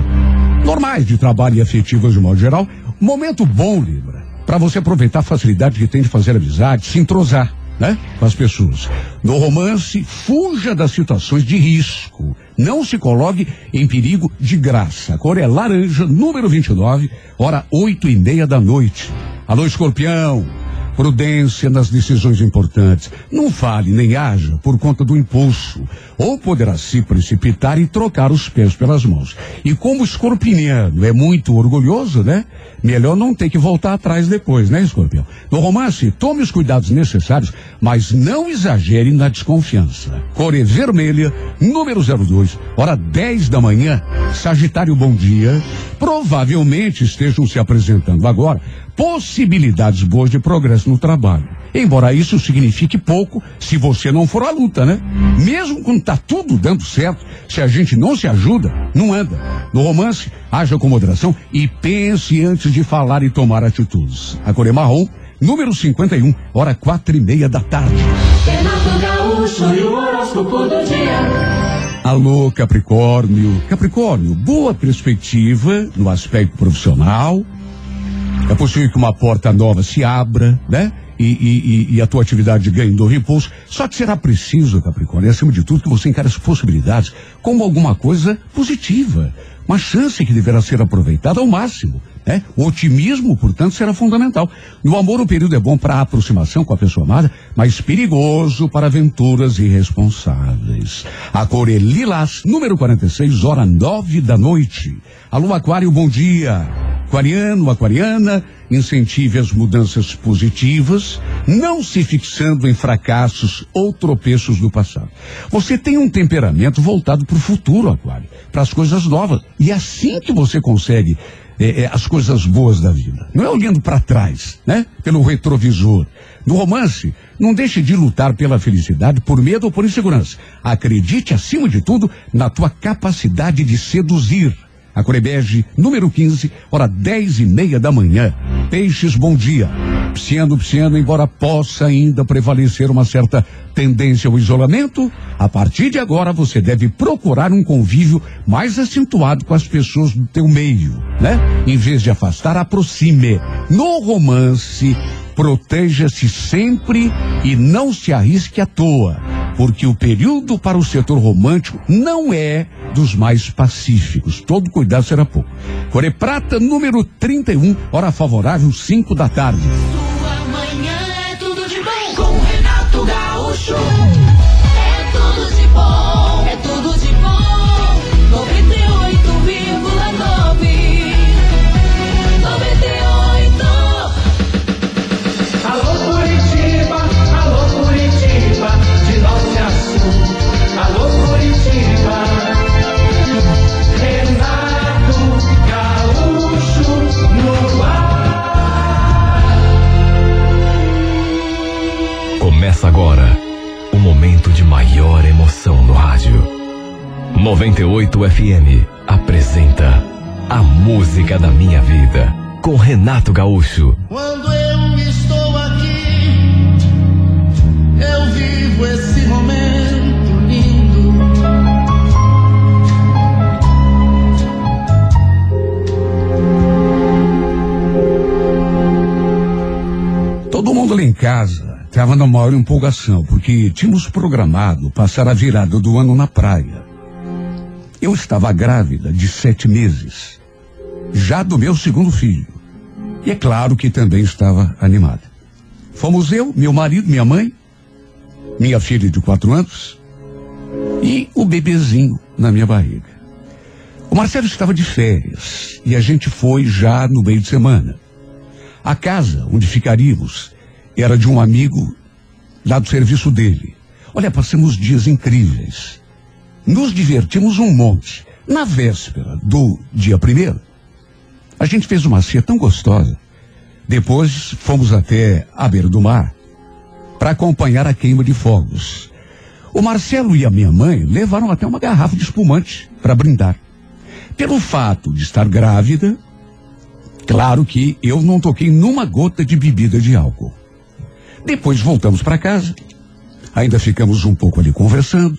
normais de trabalho e afetivas de modo geral. Momento bom, Libra, para você aproveitar a facilidade que tem de fazer amizade, se entrosar. né? Com as pessoas. No romance, fuja das situações de risco. Não se coloque em perigo de graça. A cor é laranja, número 29, hora oito e meia da noite. Alô, escorpião. Prudência nas decisões importantes. Não fale nem haja por conta do impulso. Ou poderá se precipitar e trocar os pés pelas mãos. E como o escorpiano é muito orgulhoso, né? Melhor não ter que voltar atrás depois, né, escorpião? No romance, tome os cuidados necessários, mas não exagere na desconfiança. Cor é vermelha, número 02, hora 10 da manhã. Sagitário, bom dia. Provavelmente estejam se apresentando agora possibilidades boas de progresso no trabalho. Embora isso signifique pouco se você não for à luta, né? Mesmo quando tá tudo dando certo, se a gente não se ajuda, não anda. No romance, haja com moderação e pense antes de falar e tomar atitudes. A cor é marrom, número 51, hora quatro e meia da tarde. Alô, Capricórnio. Capricórnio, boa perspectiva no aspecto profissional. É possível que uma porta nova se abra, né? E, e- e- a tua atividade ganhe do impulso. Só que será preciso, Capricórnio, acima de tudo, que você encare as possibilidades como alguma coisa positiva. Uma chance que deverá ser aproveitada ao máximo. Né? O otimismo, portanto, será fundamental. No amor, o período é bom para a aproximação com a pessoa amada, mas perigoso para aventuras irresponsáveis. A cor é lilás, número 46, hora nove da noite. Alô, Aquário, bom dia. Aquariano, aquariana, incentive as mudanças positivas, não se fixando em fracassos ou tropeços do passado. Você tem um temperamento voltado para o futuro, Aquário, para as coisas novas. E é assim que você consegue eh, eh, as coisas boas da vida. Não é olhando para trás, né? Pelo retrovisor. No romance, não deixe de lutar pela felicidade por medo ou por insegurança. Acredite, acima de tudo, na tua capacidade de seduzir. A Corebege, número 15, hora 10 e meia da manhã. Peixes, bom dia. Psiano, psiano, embora possa ainda prevalecer uma certa tendência ao isolamento, a partir de agora você deve procurar um convívio mais acentuado com as pessoas do teu meio, né? Em vez de afastar, aproxime. No romance, proteja-se sempre e não se arrisque à toa, porque o período para o setor romântico não é dos mais pacíficos. Todo cuidado será pouco. Core Prata, número 31, hora favorável, 5 da tarde. Sua manhã é tudo de bom. Com Renato Gaúcho. 98 FM apresenta A Música da Minha Vida com Renato Gaúcho. Quando eu estou aqui, eu vivo esse momento lindo. Todo mundo lá em casa estava na maior empolgação, porque tínhamos programado passar a virada do ano na praia. Eu estava grávida de sete meses, já do meu segundo filho. E é claro que também estava animada. Fomos eu, meu marido, minha mãe, minha filha de quatro anos e o bebezinho na minha barriga. O Marcelo estava de férias e a gente foi já no meio de semana. A casa onde ficaríamos era de um amigo lá do serviço dele. Olha, passamos dias incríveis. Nos divertimos um monte. Na véspera do dia primeiro, a gente fez uma ceia tão gostosa. Depois fomos até a beira do mar para acompanhar a queima de fogos. O Marcelo e a minha mãe levaram até uma garrafa de espumante para brindar. Pelo fato de estar grávida, Claro que eu não toquei numa gota de bebida de álcool. Depois voltamos para casa. Ainda ficamos um pouco ali conversando.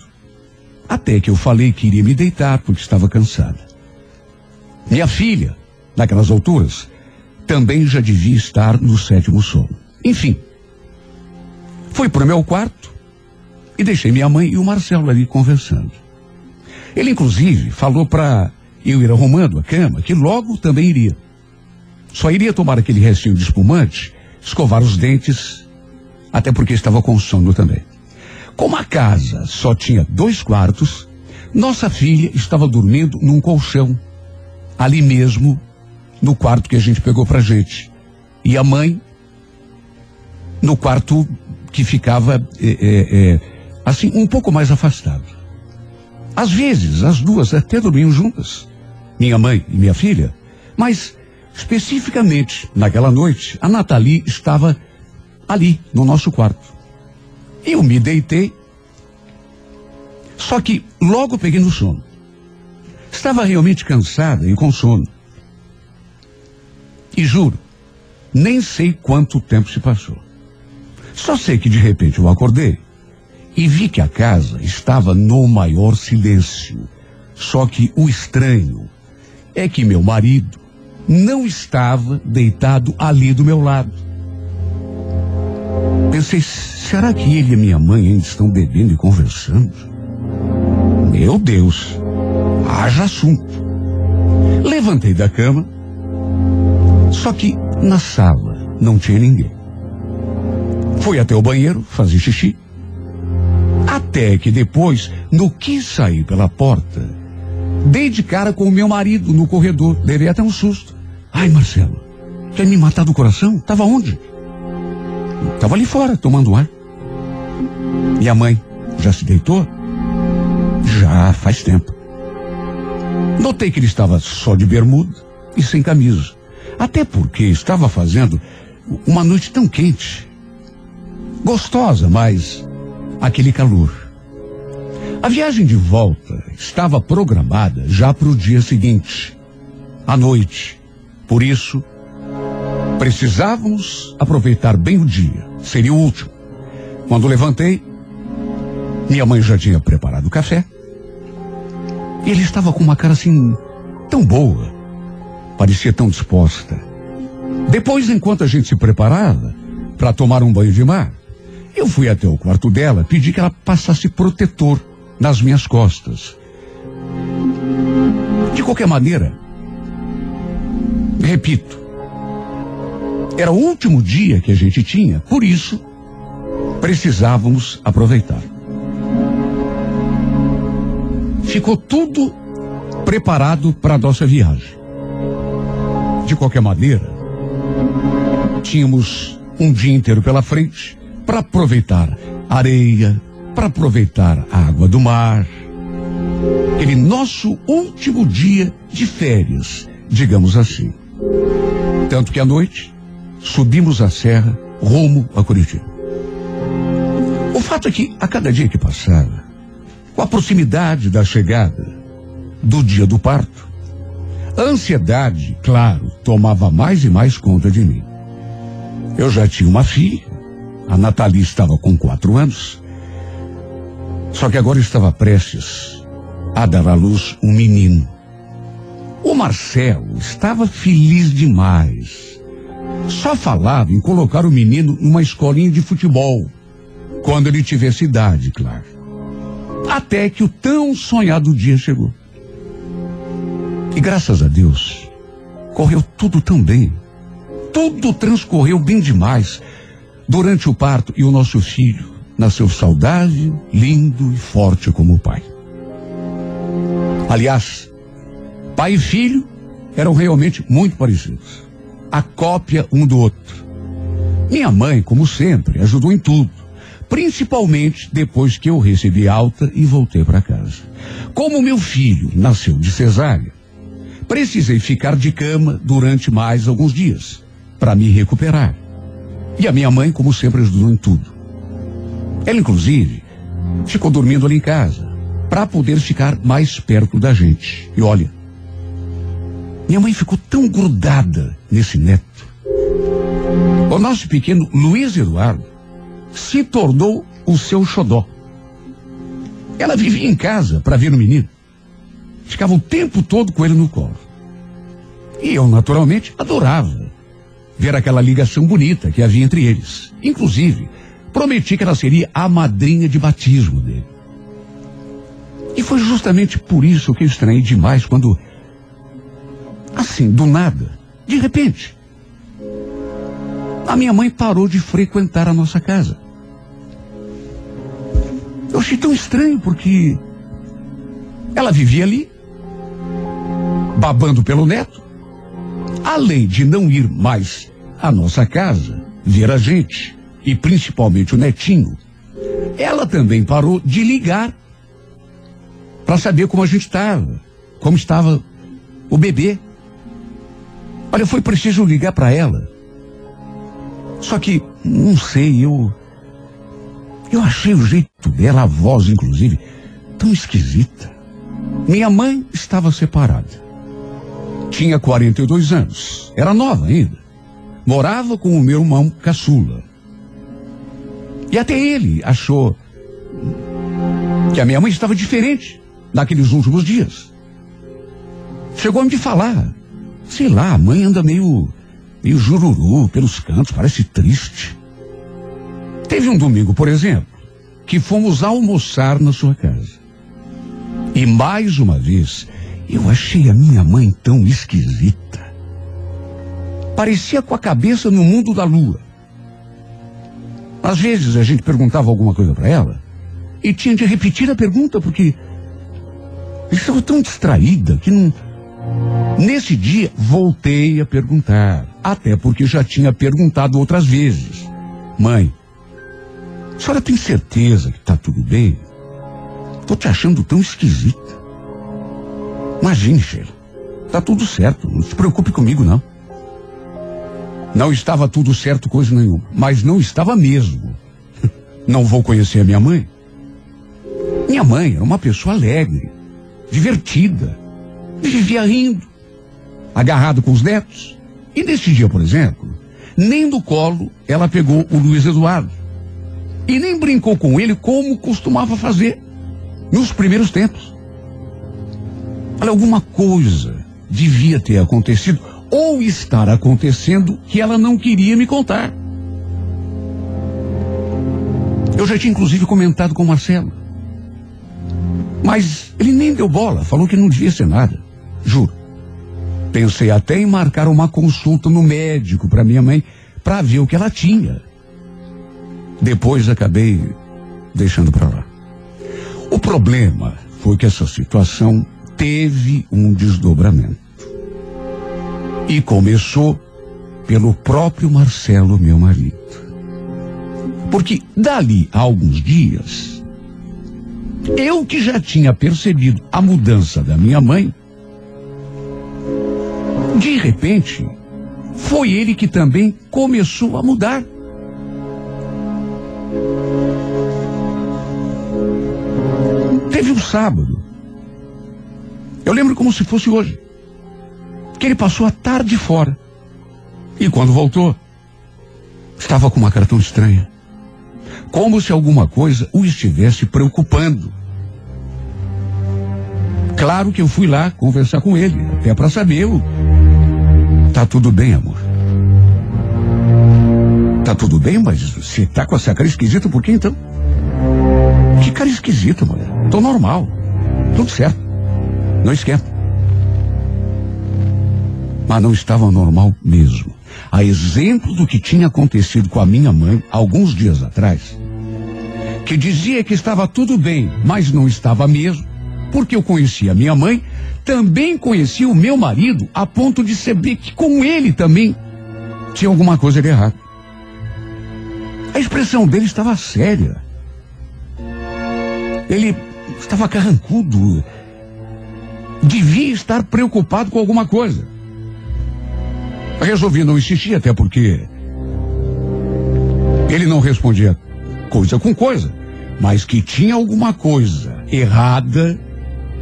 Até que eu falei que iria me deitar porque estava cansada. Minha filha, naquelas alturas, também já devia estar no sétimo sono. Enfim, Fui pro meu quarto e deixei minha mãe e o Marcelo ali conversando. Ele, inclusive, falou para eu ir arrumando a cama que logo também iria. Só iria tomar aquele restinho de espumante, escovar os dentes, até porque estava com sono também. Como a casa só tinha dois quartos, nossa filha estava dormindo num colchão, ali mesmo, no quarto que a gente pegou pra gente. E a mãe, no quarto que ficava, é, é, é, assim, um pouco mais afastado. Às vezes, as duas até dormiam juntas, minha mãe e minha filha, mas, especificamente, naquela noite, a Nathalie estava ali, no nosso quarto. Eu me deitei, só que logo peguei no sono. Estava realmente cansada e com sono. E juro, nem sei quanto tempo se passou. Só sei que de repente eu acordei e vi que a casa estava no maior silêncio. Só que o estranho é que meu marido não estava deitado ali do meu lado. Pensei, será que ele e minha mãe ainda estão bebendo e conversando? Meu Deus, haja assunto. Levantei da cama, só que na sala não tinha ninguém. Fui até o banheiro fazer xixi. Até que depois, no que sair pela porta, dei de cara com o meu marido no corredor. Levei até um susto. Ai, Marcelo, quer me matar do coração? Tava onde? Tava ali fora, tomando ar. E a mãe, já se deitou? Já faz tempo. Notei que ele estava só de bermuda e sem camisa. Até porque estava fazendo uma noite tão quente. Gostosa, mas aquele calor. A viagem de volta estava programada já para o dia seguinte, à noite. Por isso, precisávamos aproveitar bem o dia. Seria o último. Quando levantei, minha mãe já tinha preparado o café. E ele estava com uma cara assim, tão boa. Parecia tão disposta. Depois, enquanto a gente se preparava para tomar um banho de mar, eu fui até o quarto dela, pedi que ela passasse protetor nas minhas costas. De qualquer maneira, repito, era o último dia que a gente tinha, por isso precisávamos aproveitar. Ficou tudo preparado para a nossa viagem. De qualquer maneira, tínhamos um dia inteiro pela frente para aproveitar areia, para aproveitar a água do mar. Aquele nosso último dia de férias, digamos assim. Tanto que à noite subimos a serra rumo a Curitiba. O fato é que a cada dia que passava, com a proximidade da chegada do dia do parto, a ansiedade, claro, tomava mais e mais conta de mim. Eu já tinha uma filha, a Nathalie estava com quatro anos, só que agora estava prestes a dar à luz um menino. O Marcelo estava feliz demais. Só falava em colocar o menino numa escolinha de futebol, quando ele tivesse idade, claro. Até que o tão sonhado dia chegou. E graças a Deus, correu tudo tão bem. Tudo transcorreu bem demais durante o parto e o nosso filho nasceu saudável, lindo e forte como o pai. Aliás, pai e filho eram realmente muito parecidos. A cópia um do outro. Minha mãe, como sempre, ajudou em tudo. Principalmente depois que eu recebi alta e voltei para casa. Como meu filho nasceu de cesárea, precisei ficar de cama durante mais alguns dias para me recuperar. E a minha mãe, como sempre, ajudou em tudo. Ela, inclusive, ficou dormindo ali em casa para poder ficar mais perto da gente. E olha, minha mãe ficou tão grudada nesse neto. O nosso pequeno Luiz Eduardo se tornou o seu xodó. Ela vivia em casa para ver o menino. Ficava o tempo todo com ele no colo. E eu, naturalmente, adorava ver aquela ligação bonita que havia entre eles. Inclusive, prometi que ela seria a madrinha de batismo dele. E foi justamente por isso que eu estranhei demais quando, assim, do nada, de repente, a minha mãe parou de frequentar a nossa casa. Eu achei tão estranho porque ela vivia ali, babando pelo neto, além de não ir mais à nossa casa, ver a gente, e principalmente o netinho, ela também parou de ligar para saber como a gente estava, como estava o bebê. Olha, foi preciso ligar para ela. Só que, não sei, eu. Eu achei o jeito dela, a voz, inclusive, tão esquisita. Minha mãe estava separada. Tinha 42 anos. Era nova ainda. Morava com o meu irmão caçula. E até ele achou que a minha mãe estava diferente naqueles últimos dias. Chegou a me falar. Sei lá, a mãe anda meio, meio jururu pelos cantos, parece triste. Teve um domingo, por exemplo, que fomos almoçar na sua casa. E mais uma vez, eu achei a minha mãe tão esquisita. Parecia com a cabeça no mundo da lua. Às vezes a gente perguntava alguma coisa para ela e tinha de repetir a pergunta porque estava tão distraída que não. Nesse dia voltei a perguntar, até porque já tinha perguntado outras vezes. Mãe, a senhora tem certeza que está tudo bem? Estou te achando tão esquisita. Imagine, Sheila. Tá tudo certo. Não se preocupe comigo, não. Não estava tudo certo coisa nenhuma. Mas não estava mesmo. Não vou conhecer a minha mãe. Minha mãe era uma pessoa alegre, divertida, vivia rindo, agarrado com os netos. E nesse dia, por exemplo, nem do colo ela pegou o Luiz Eduardo. E nem brincou com ele como costumava fazer nos primeiros tempos. Olha, alguma coisa devia ter acontecido ou estar acontecendo que ela não queria me contar. Eu já tinha inclusive comentado com o Marcelo. Mas ele nem deu bola, falou que não devia ser nada. Juro. Pensei até em marcar uma consulta no médico para minha mãe para ver o que ela tinha. Depois acabei deixando para lá. O problema foi que essa situação teve um desdobramento. E começou pelo próprio Marcelo, meu marido. Porque dali a alguns dias, eu que já tinha percebido a mudança da minha mãe, de repente, foi ele que também começou a mudar. Teve um sábado. Eu lembro como se fosse hoje. Que ele passou a tarde fora. E quando voltou, estava com uma cara tão estranha. Como se alguma coisa o estivesse preocupando. Claro que eu fui lá conversar com ele, até para saber o. Tá tudo bem, amor. Tá tudo bem, mas você tá com essa cara esquisita por quê então? Que cara esquisita, mulher. Tô normal. Tudo certo. Não esquenta. Mas não estava normal mesmo. A exemplo do que tinha acontecido com a minha mãe alguns dias atrás, que dizia que estava tudo bem, mas não estava mesmo, porque eu conhecia minha mãe, também conhecia o meu marido, a ponto de saber que com ele também tinha alguma coisa de errado. A expressão dele estava séria. Ele estava carrancudo. Devia estar preocupado com alguma coisa. Resolvi não insistir, até porque ele não respondia coisa com coisa, mas que tinha alguma coisa errada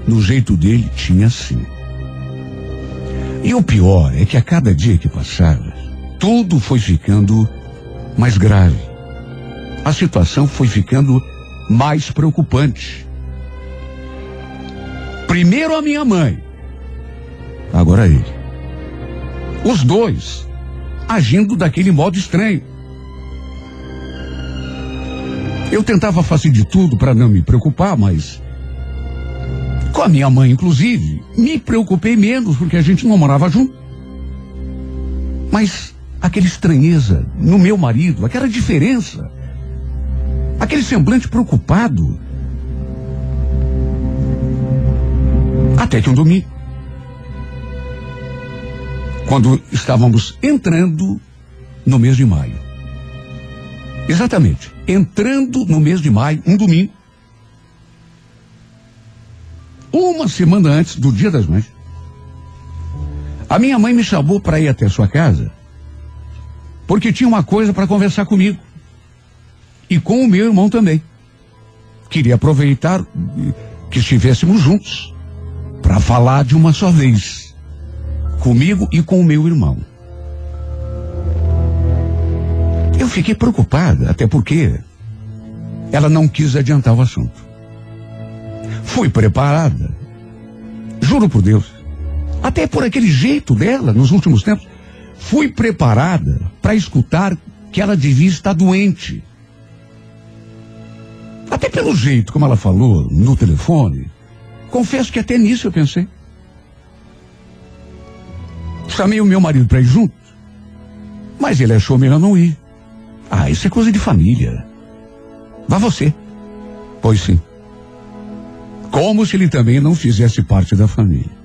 no jeito dele, tinha sim. E o pior é que a cada dia que passava, tudo foi ficando mais grave. A situação foi ficando mais preocupante. Primeiro a minha mãe, agora ele. Os dois agindo daquele modo estranho. Eu tentava fazer de tudo para não me preocupar, mas com a minha mãe, inclusive, me preocupei menos porque a gente não morava junto. Mas aquela estranheza no meu marido, aquela diferença, aquele semblante preocupado. Até que um domingo, quando estávamos entrando no mês de maio. Exatamente, entrando no mês de maio, um domingo, uma semana antes do Dia das Mães, a minha mãe me chamou para ir até sua casa, porque tinha uma coisa para conversar comigo e com o meu irmão também. Queria aproveitar que estivéssemos juntos para falar de uma só vez, comigo e com o meu irmão. Eu fiquei preocupada, até porque ela não quis adiantar o assunto. Fui preparada. Juro por Deus. Até por aquele jeito dela nos últimos tempos. Fui preparada para escutar que ela devia estar doente. Até pelo jeito como ela falou no telefone. Confesso que até nisso eu pensei. Chamei o meu marido para ir junto. Mas ele achou melhor não ir. Ah, isso é coisa de família. Vá você. Pois sim. Como se ele também não fizesse parte da família.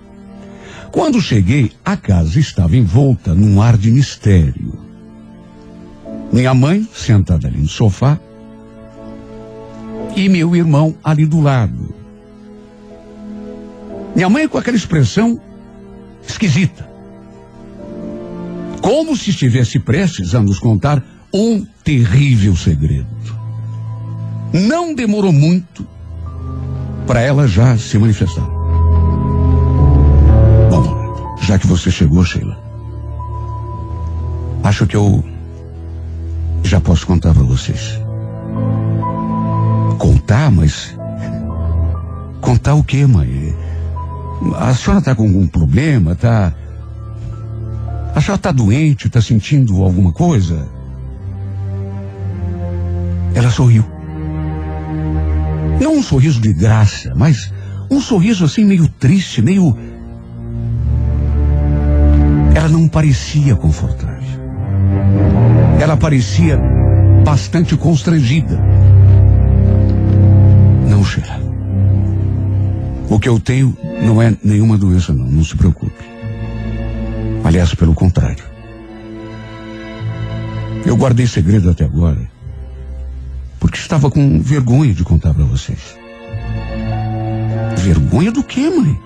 Quando cheguei, a casa estava envolta num ar de mistério. Minha mãe sentada ali no sofá e meu irmão ali do lado. Minha mãe com aquela expressão esquisita. Como se estivesse prestes a nos contar um terrível segredo. Não demorou muito para ela já se manifestar. Bom, já que você chegou, Sheila, acho que eu já posso contar para vocês. Contar, mas contar o quê, mãe? A senhora está com algum problema? Tá? A senhora está doente? Está sentindo alguma coisa? Ela sorriu. Não um sorriso de graça, mas um sorriso assim meio triste, meio. Ela não parecia confortável. Ela parecia bastante constrangida. Não, Sheila. O que eu tenho não é nenhuma doença, não. Não se preocupe. Aliás, pelo contrário. Eu guardei segredo até agora porque estava com vergonha de contar para vocês. Vergonha do quê, mãe?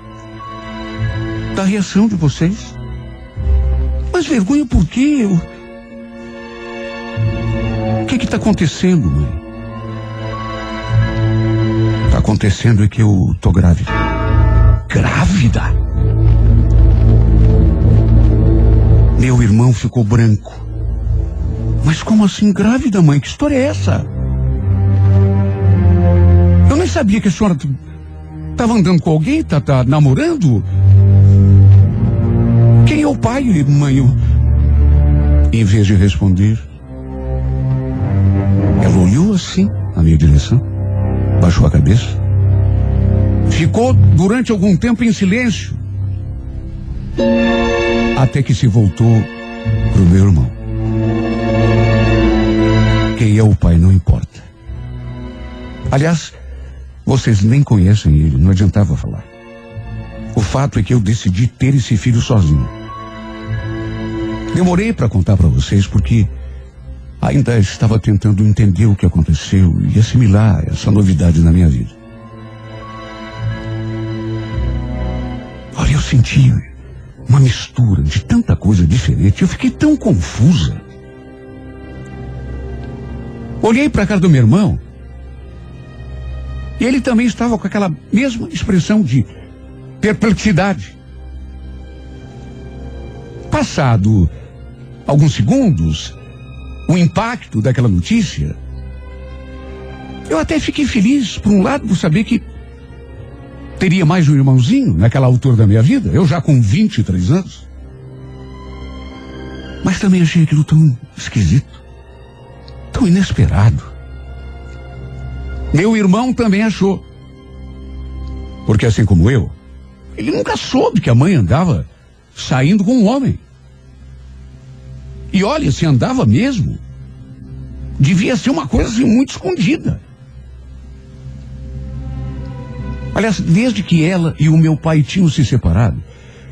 Da reação de vocês. Mas vergonha por quê? O que está acontecendo, mãe? Está acontecendo é que eu tô grávida. Grávida? Meu irmão ficou branco. Mas como assim grávida, mãe? Que história é essa? Nem sabia que a senhora estava andando com alguém, tá, tá namorando. Quem é o pai, mãe? Eu... Em vez de responder, ela olhou assim na minha direção, baixou a cabeça, ficou durante algum tempo em silêncio, até que se voltou para o meu irmão. Quem é o pai não importa. Aliás, vocês nem conhecem ele, não adiantava falar. O fato é que eu decidi ter esse filho sozinho. Demorei para contar para vocês porque ainda estava tentando entender o que aconteceu e assimilar essa novidade na minha vida. Olha, eu senti uma mistura de tanta coisa diferente. Eu fiquei tão confusa. Olhei para a cara do meu irmão e ele também estava com aquela mesma expressão de perplexidade. Passado alguns segundos, o impacto daquela notícia, eu até fiquei feliz, por um lado, por saber que teria mais um irmãozinho naquela altura da minha vida, eu já com 23 anos. Mas também achei aquilo tão esquisito, tão inesperado. Meu irmão também achou. Porque assim como eu, ele nunca soube que a mãe andava saindo com um homem. E olha, se andava mesmo, devia ser uma coisa assim muito escondida. Aliás, desde que ela e o meu pai tinham se separado,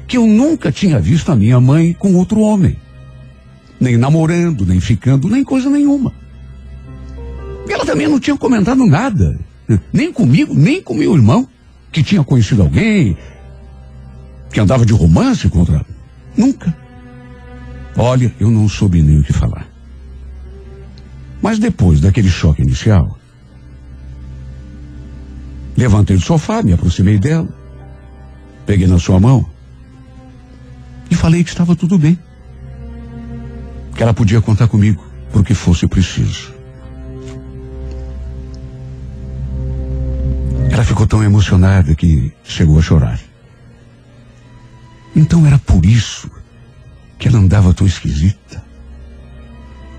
que eu nunca tinha visto a minha mãe com outro homem. Nem namorando, nem ficando, nem coisa nenhuma. Ela também não tinha comentado nada. Nem comigo, nem com meu irmão, que tinha conhecido alguém, que andava de romance contra. Nunca. Olha, eu não soube nem o que falar. Mas depois daquele choque inicial, levantei do sofá, me aproximei dela, peguei na sua mão e falei que estava tudo bem. Que ela podia contar comigo por que fosse preciso. Ela ficou tão emocionada que chegou a chorar. Então era por isso que ela andava tão esquisita.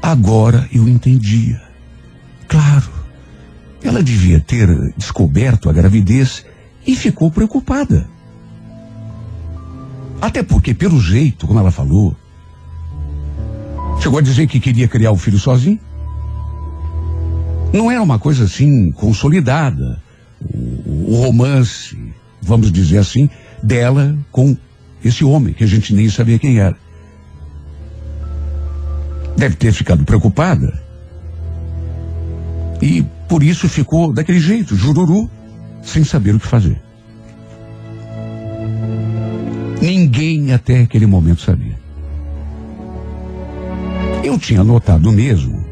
Agora eu entendia. Claro, ela devia ter descoberto a gravidez e ficou preocupada. Até porque, pelo jeito, como ela falou, chegou a dizer que queria criar o filho sozinho. Não era uma coisa assim consolidada. O, romance, vamos dizer assim, dela com esse homem, que a gente nem sabia quem era. Deve ter ficado preocupada. E por isso ficou daquele jeito, jururu, sem saber o que fazer. Ninguém até aquele momento sabia. Eu tinha notado mesmo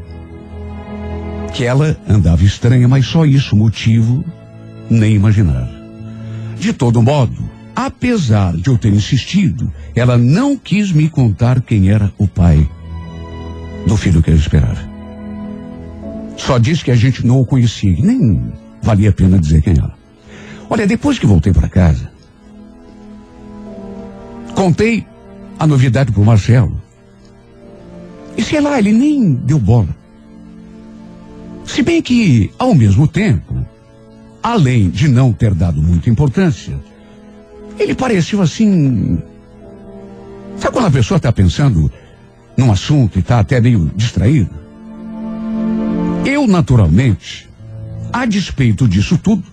que ela andava estranha, mas só isso, motivo, nem imaginar. De todo modo, apesar de eu ter insistido, ela não quis me contar quem era o pai do filho que eu esperava. Só disse que a gente não o conhecia, nem valia a pena dizer quem era. Olha, depois que voltei para casa, contei a novidade pro Marcelo. E sei lá, ele nem deu bola. Se bem que, ao mesmo tempo, além de não ter dado muita importância, ele pareceu assim. Sabe quando a pessoa está pensando num assunto e está até meio distraído? Eu, naturalmente, a despeito disso tudo,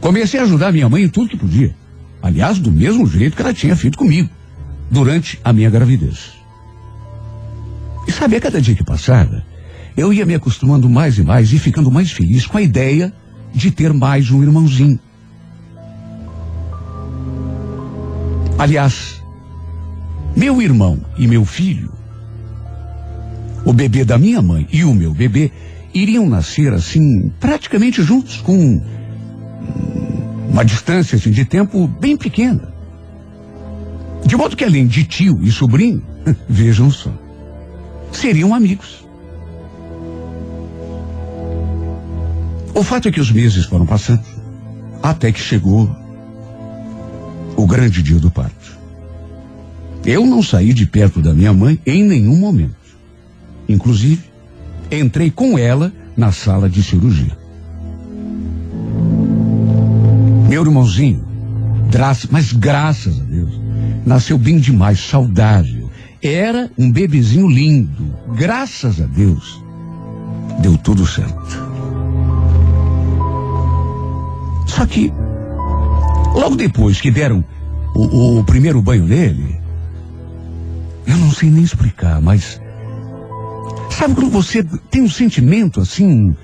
comecei a ajudar minha mãe em tudo que podia. Aliás, do mesmo jeito que ela tinha feito comigo, durante a minha gravidez. E sabe, a cada dia que passava, eu ia me acostumando mais e mais e ficando mais feliz com a ideia de ter mais um irmãozinho. Aliás, meu irmão e meu filho, o bebê da minha mãe e o meu bebê, iriam nascer assim, praticamente juntos, com uma distância assim, de tempo bem pequena. De modo que além de tio e sobrinho, vejam só, seriam amigos. O fato é que os meses foram passando, até que chegou o grande dia do parto. Eu não saí de perto da minha mãe em nenhum momento. Inclusive, entrei com ela na sala de cirurgia. Meu irmãozinho, mas graças a Deus, nasceu bem demais, saudável. Era um bebezinho lindo. Graças a Deus, deu tudo certo. Só que, logo depois que deram o, o- o primeiro banho nele, eu não sei nem explicar, mas. Sabe quando você tem um sentimento assim,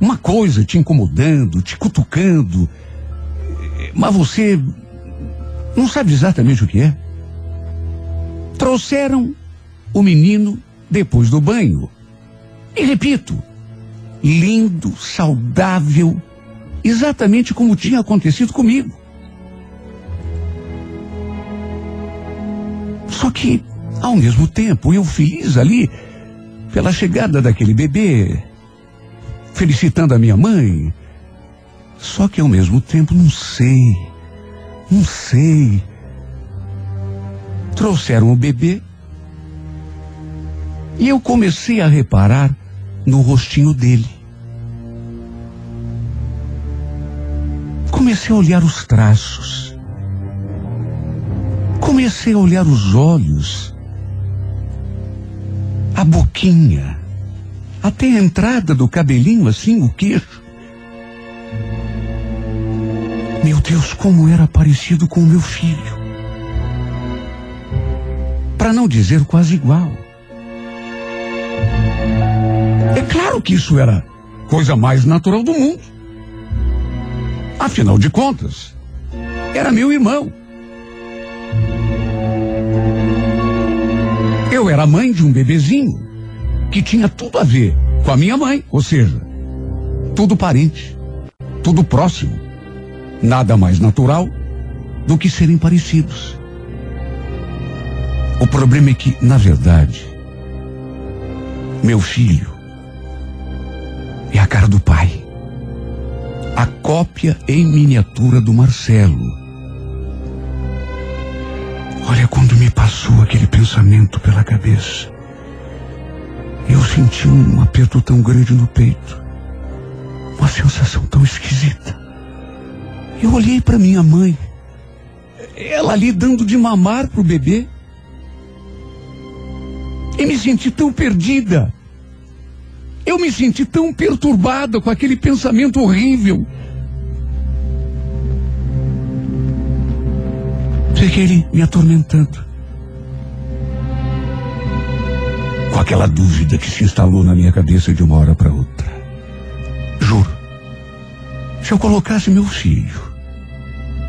uma coisa te incomodando, te cutucando, mas você não sabe exatamente o que é? Trouxeram o menino depois do banho. E repito, lindo, saudável, exatamente como tinha acontecido comigo. Só que, ao mesmo tempo, eu feliz ali pela chegada daquele bebê, felicitando a minha mãe. Só que ao mesmo tempo não sei, não sei. Trouxeram o bebê e eu comecei a reparar no rostinho dele. Comecei a olhar os traços. Comecei a olhar os olhos, a boquinha, até a entrada do cabelinho, assim, o queixo. Meu Deus, como era parecido com o meu filho. Para não dizer quase igual. É claro que isso era coisa mais natural do mundo. Afinal de contas, era meu irmão. Eu era mãe de um bebezinho que tinha tudo a ver com a minha mãe, ou seja, tudo parente, tudo próximo. Nada mais natural do que serem parecidos. O problema é que, na verdade, meu filho é a cara do pai. A cópia em miniatura do Marcelo. Olha quando me passou aquele pensamento pela cabeça. Eu senti um aperto tão grande no peito. Uma sensação tão esquisita. Eu olhei para minha mãe. Ela ali dando de mamar pro bebê. E me senti tão perdida. Eu me senti tão perturbada com aquele pensamento horrível. Fiquei ele me atormentando. Com aquela dúvida que se instalou na minha cabeça de uma hora para outra. Juro. Se eu colocasse meu filho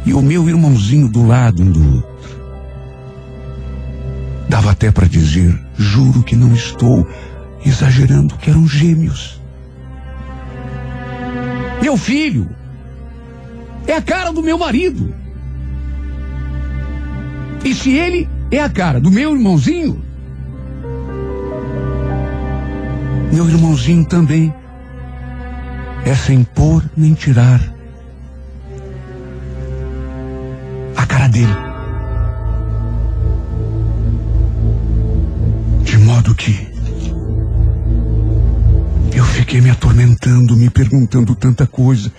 e o meu irmãozinho do lado um do outro, dava até para dizer, juro que não estou exagerando, que eram gêmeos. Meu filho é a cara do meu marido. E se ele é a cara do meu irmãozinho, meu irmãozinho também é sem pôr nem tirar a cara dele. Atormentando, me perguntando tanta coisa.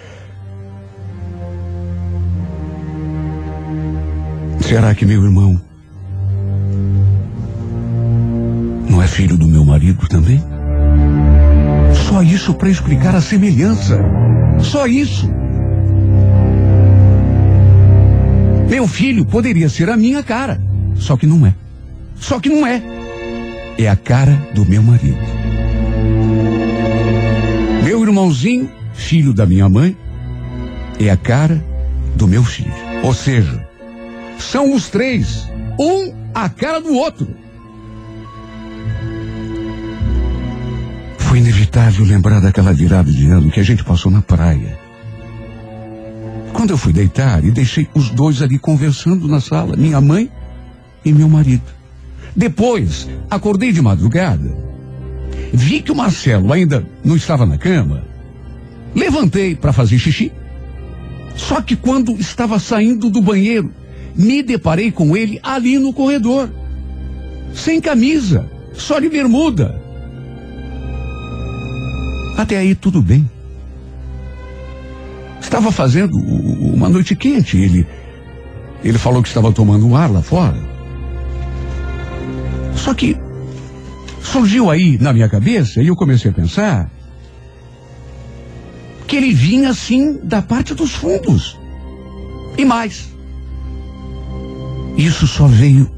Será que meu irmão não é filho do meu marido também? Só isso para explicar a semelhança. Só isso. Meu filho poderia ser a minha cara, só que não é. Só que não é. É a cara do meu marido. Meu irmãozinho, filho da minha mãe, é a cara do meu filho. Ou seja, são os três, um a cara do outro. Foi inevitável lembrar daquela virada de ano que a gente passou na praia. Quando eu fui deitar e deixei os dois ali conversando na sala, minha mãe e meu marido. Depois, acordei de madrugada, vi que o Marcelo ainda não estava na cama, levantei para fazer xixi. Só que quando estava saindo do banheiro, me deparei com ele ali no corredor, sem camisa, só de bermuda. Até aí tudo bem. Estava fazendo uma noite quente. Ele, ele falou que estava tomando um ar lá fora. Só que surgiu aí na minha cabeça e eu comecei a pensar que ele vinha assim da parte dos fundos. E mais. Isso só veio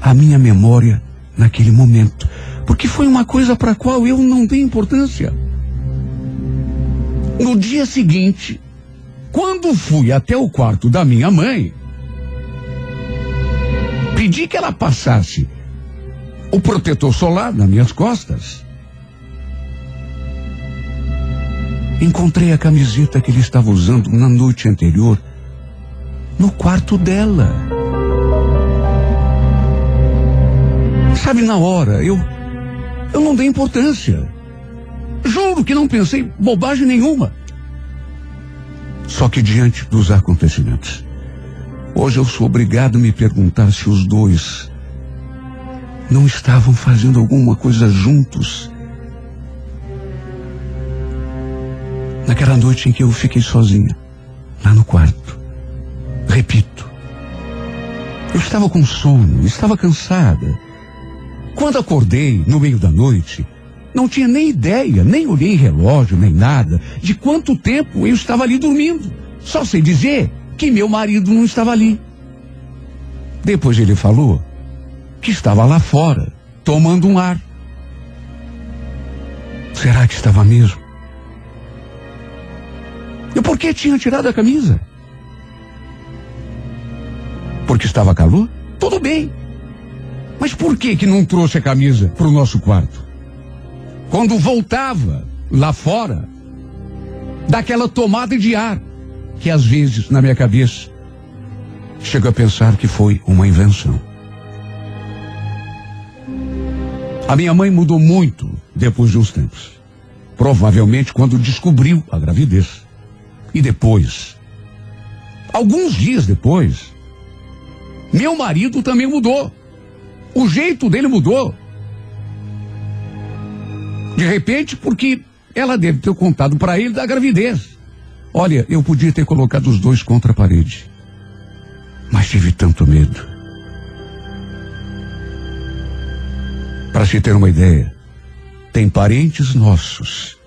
à minha memória naquele momento, porque foi uma coisa para a qual eu não dei importância. No dia seguinte, quando fui até o quarto da minha mãe, pedi que ela passasse o protetor solar nas minhas costas. Encontrei a camiseta que ele estava usando na noite anterior no quarto dela. Sabe, na hora, eu. Eu não dei importância. Juro que não pensei bobagem nenhuma. Só que diante dos acontecimentos, hoje eu sou obrigado a me perguntar se os dois não estavam fazendo alguma coisa juntos. Naquela noite em que eu fiquei sozinha, lá no quarto. Repito, eu estava com sono, estava cansada. Quando acordei no meio da noite, não tinha nem ideia, nem olhei relógio, nem nada, de quanto tempo eu estava ali dormindo. Só sei dizer que meu marido não estava ali. Depois ele falou que estava lá fora, tomando um ar. Será que estava mesmo? E por que tinha tirado a camisa? Porque estava calor? Tudo bem. Mas por que que não trouxe a camisa para o nosso quarto? Quando voltava lá fora, daquela tomada de ar, que às vezes na minha cabeça chego a pensar que foi uma invenção. A minha mãe mudou muito depois de uns tempos. Provavelmente quando descobriu a gravidez. E depois, alguns dias depois, meu marido também mudou. O jeito dele mudou. De repente, porque ela deve ter contado para ele da gravidez. Olha, eu podia ter colocado os dois contra a parede. Mas tive tanto medo. Para se ter uma ideia, tem parentes nossos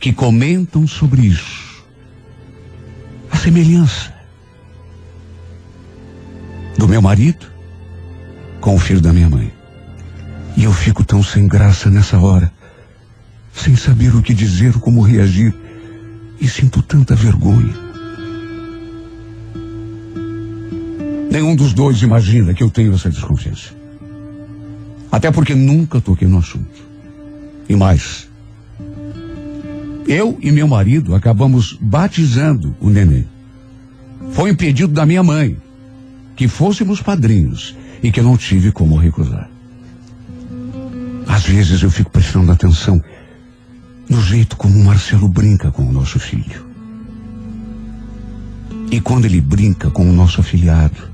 que comentam sobre isso. A semelhança do meu marido com o filho da minha mãe. E eu fico tão sem graça nessa hora, sem saber o que dizer como reagir, e sinto tanta vergonha. Nenhum dos dois imagina que eu tenho essa desconfiança. Até porque nunca toquei no assunto. E mais, eu e meu marido acabamos batizando o neném. Foi um pedido da minha mãe que fôssemos padrinhos e que eu não tive como recusar. Às vezes eu fico prestando atenção no jeito como o Marcelo brinca com o nosso filho. E quando ele brinca com o nosso afilhado.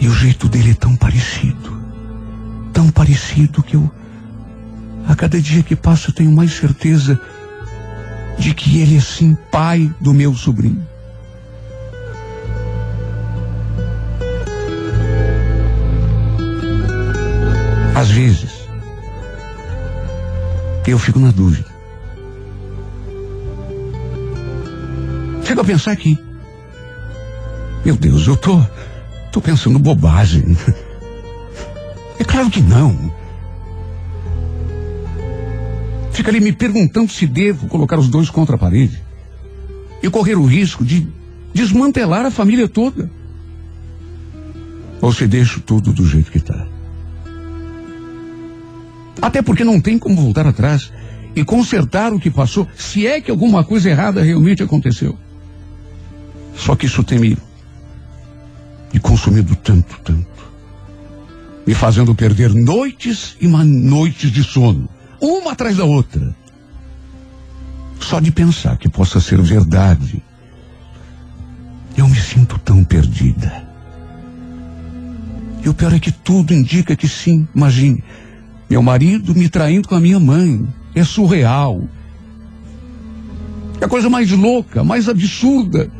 E o jeito dele é tão parecido. Tão parecido que eu, a cada dia que passa, tenho mais certeza de que ele é sim pai do meu sobrinho. Às vezes, eu fico na dúvida. Chego a pensar que, meu Deus, eu tô, tô pensando bobagem. É claro que não. Fica ali me perguntando se devo colocar os dois contra a parede e correr o risco de desmantelar a família toda. Ou se deixo tudo do jeito que está. Até porque não tem como voltar atrás e consertar o que passou, se é que alguma coisa errada realmente aconteceu. Só que isso tem me, me consumido tanto, tanto. Me fazendo perder noites e noites de sono, uma atrás da outra. Só de pensar que possa ser verdade, eu me sinto tão perdida. E o pior é que tudo indica que sim, imagine. Meu marido me traindo com a minha mãe. É surreal. É a coisa mais louca, mais absurda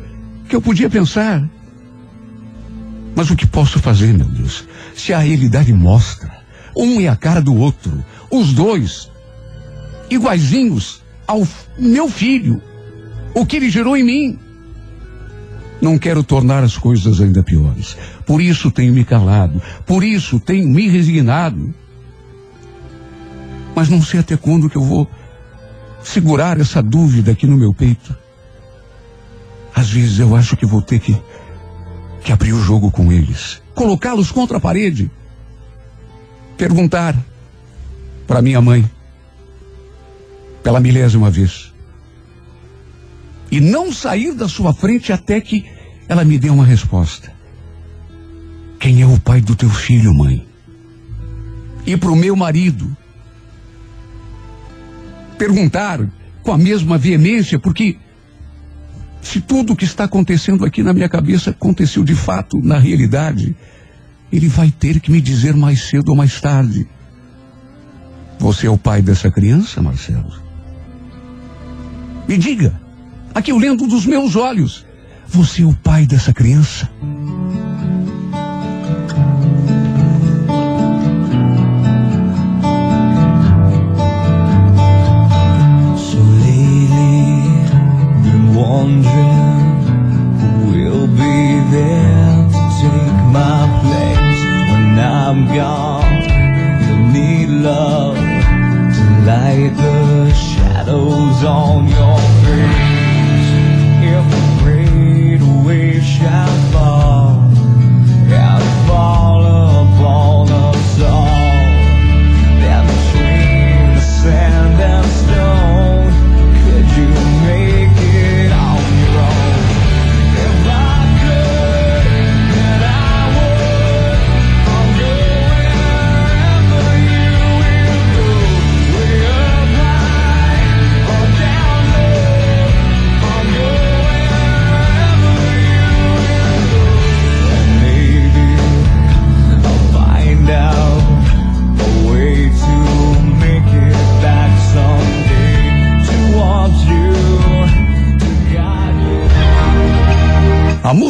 que eu podia pensar. Mas o que posso fazer, meu Deus? Se a realidade mostra, um é a cara do outro, os dois iguaizinhos ao meu filho, o que ele gerou em mim. Não quero tornar as coisas ainda piores. Por isso tenho me calado, por isso tenho me resignado. Mas não sei até quando que eu vou segurar essa dúvida aqui no meu peito. Às vezes eu acho que vou ter que, que abrir o jogo com eles, colocá-los contra a parede, perguntar para minha mãe, pela milésima vez, e não sair da sua frente até que ela me dê uma resposta. Quem é o pai do teu filho, mãe? E para o meu marido, perguntar com a mesma veemência, porque se tudo o que está acontecendo aqui na minha cabeça aconteceu de fato na realidade, ele vai ter que me dizer mais cedo ou mais tarde. Você é o pai dessa criança, Marcelo? Me diga, Aqui lendo dos meus olhos. Você é o pai dessa criança. Wondering who will be there to take my place when I'm gone. You'll need love to light the shadows on your face. If a great wave shall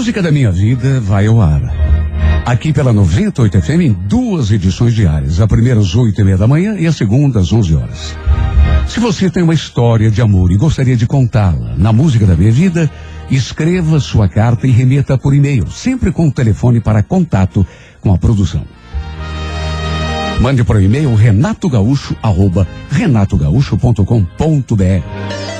música da minha vida vai ao ar. Aqui pela 98 FM em duas edições diárias. A primeira às oito e meia da manhã e a segunda às 11 horas. Se você tem uma história de amor e gostaria de contá-la na música da minha vida, escreva sua carta e remeta por e-mail, sempre com o telefone para contato com a produção. Mande por e-mail renatogaúcho.com.br.